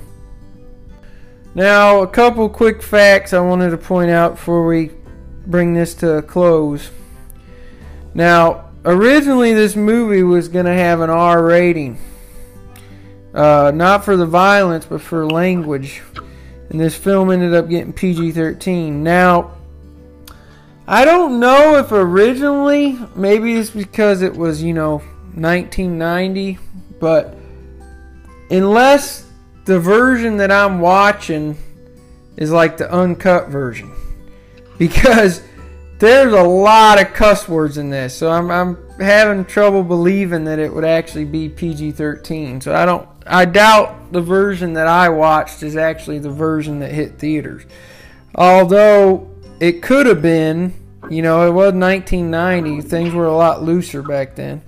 Now, a couple quick facts I wanted to point out before we bring this to a close. Now, originally this movie was going to have an R rating. Uh, not for the violence, but for language. And this film ended up getting PG 13. Now, I don't know if originally, maybe it's because it was, you know, 1990, but unless the version that I'm watching is like the uncut version. Because there's a lot of cuss words in this, so I'm, I'm having trouble believing that it would actually be PG-13. So I don't, I doubt the version that I watched is actually the version that hit theaters. Although it could have been, you know, it was 1990. Things were a lot looser back then.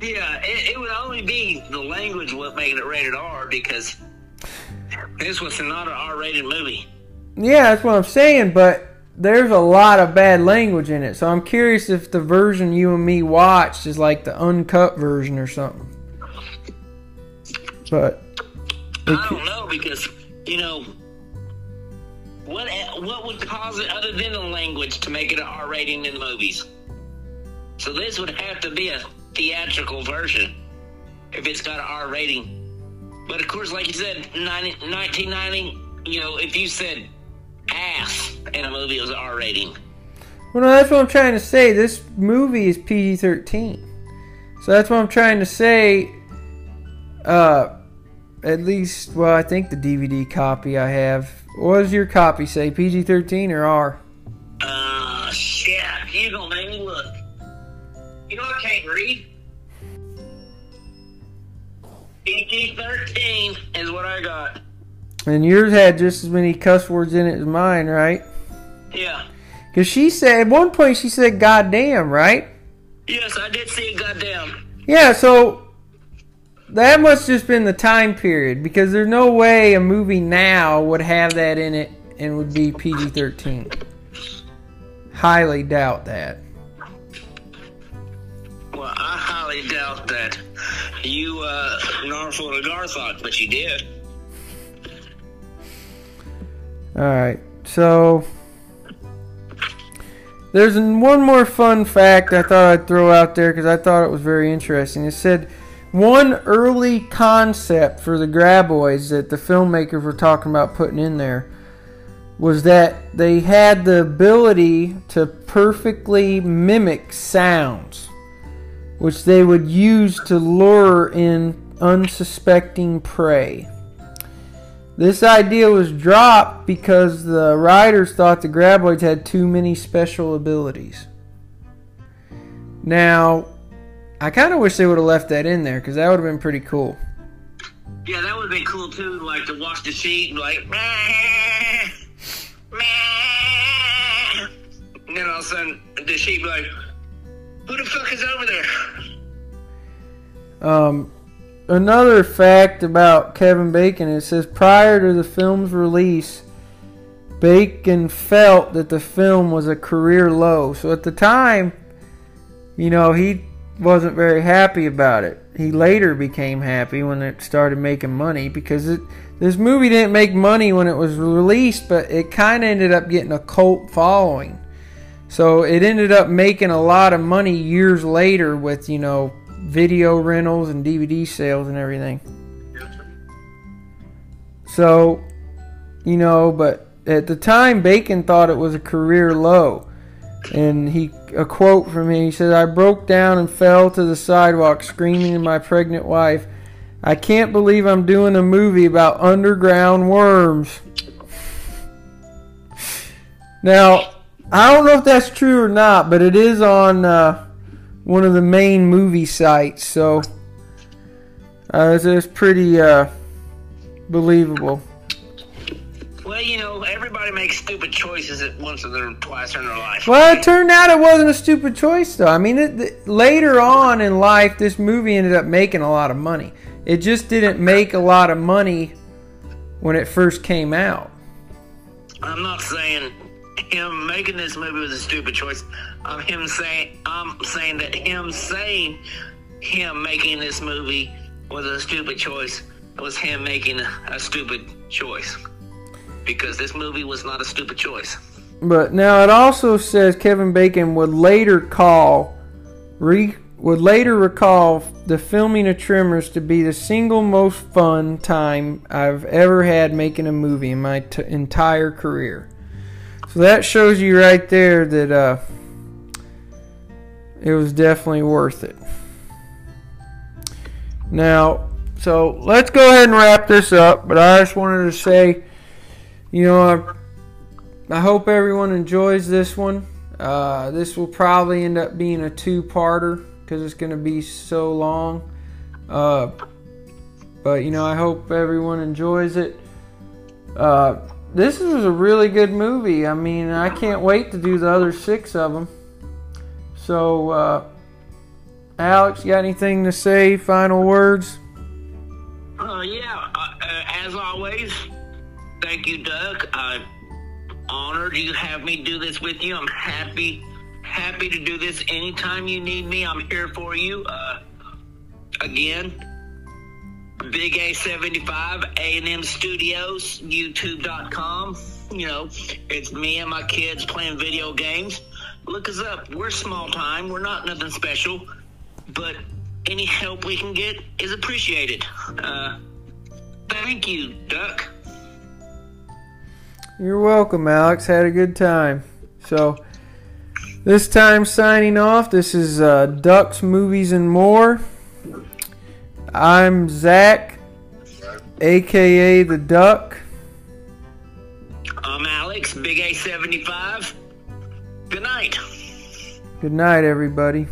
Yeah, it, it would only be the language what making it rated R because this was not an R-rated movie. Yeah, that's what I'm saying, but there's a lot of bad language in it. So I'm curious if the version you and me watched is like the uncut version or something. But I don't know because you know what what would cause it other than the language to make it an R rating in movies. So this would have to be a theatrical version if it's got an R rating. But of course, like you said, 90, 1990, you know, if you said ass in a movie, it was an R rating. well, no, that's what I'm trying to say. This movie is PG-13, so that's what I'm trying to say. Uh, at least, well, I think the DVD copy I have. What does your copy say? PG-13 or R? Uh, shit, you gonna make me look. You know I can't read. PG thirteen is what I got. And yours had just as many cuss words in it as mine, right? Yeah. Because she said, at one point, she said, goddamn, right? Yes, I did say goddamn. Yeah, so that must just been the time period because there's no way a movie now would have that in it and would be PG 13. Highly doubt that. Well, I highly doubt that you, uh, Narful and Gar thought, but you did. Alright, so. There's one more fun fact I thought I'd throw out there because I thought it was very interesting. It said one early concept for the Graboids that the filmmakers were talking about putting in there was that they had the ability to perfectly mimic sounds, which they would use to lure in unsuspecting prey. This idea was dropped because the writers thought the Graboids had too many special abilities. Now, I kind of wish they would have left that in there because that would have been pretty cool. Yeah, that would have been cool too, like to watch the sheet and like, meh, meh. And then all of a sudden, the sheep like, who the fuck is over there? Um, another fact about Kevin Bacon it says prior to the film's release, Bacon felt that the film was a career low. So at the time, you know, he wasn't very happy about it. He later became happy when it started making money because it this movie didn't make money when it was released, but it kind of ended up getting a cult following. So it ended up making a lot of money years later with, you know, video rentals and DVD sales and everything. So, you know, but at the time, Bacon thought it was a career low. And he, a quote from him, he said, I broke down and fell to the sidewalk screaming to my pregnant wife, I can't believe I'm doing a movie about underground worms. Now, I don't know if that's true or not, but it is on uh, one of the main movie sites, so uh, it's, it's pretty uh, believable. Well, you know, everybody makes stupid choices at once or twice in their life. Well, it turned out it wasn't a stupid choice, though. I mean, it, it- later on in life, this movie ended up making a lot of money. It just didn't make a lot of money when it first came out. I'm not saying him making this movie was a stupid choice. I'm him saying I'm saying that him saying him making this movie was a stupid choice. It was him making a stupid choice. Because this movie was not a stupid choice. But now it also says Kevin Bacon would later call, re, would later recall the filming of Tremors to be the single most fun time I've ever had making a movie in my t- entire career. So that shows you right there that uh, it was definitely worth it. Now, so let's go ahead and wrap this up. But I just wanted to say, you know, I I hope everyone enjoys this one. Uh, this will probably end up being a two-parter because it's going to be so long. Uh, but you know, I hope everyone enjoys it. Uh, this was a really good movie. I mean, I can't wait to do the other six of them. So, uh, Alex, got anything to say? Final words? Uh, yeah, uh, uh, as always, thank you, Doug. I'm honored you have me do this with you. I'm happy, happy to do this anytime you need me. I'm here for you. Uh, again, Big A75, A&M Studios, YouTube.com. You know, it's me and my kids playing video games. Look us up. We're small time. We're not nothing special, but any help we can get is appreciated. Uh, thank you, Duck. You're welcome, Alex. Had a good time. So, this time signing off. This is uh, Ducks, Movies, and More. I'm Zach, aka the Duck. I'm Alex, Big A75. Good night. Good night, everybody.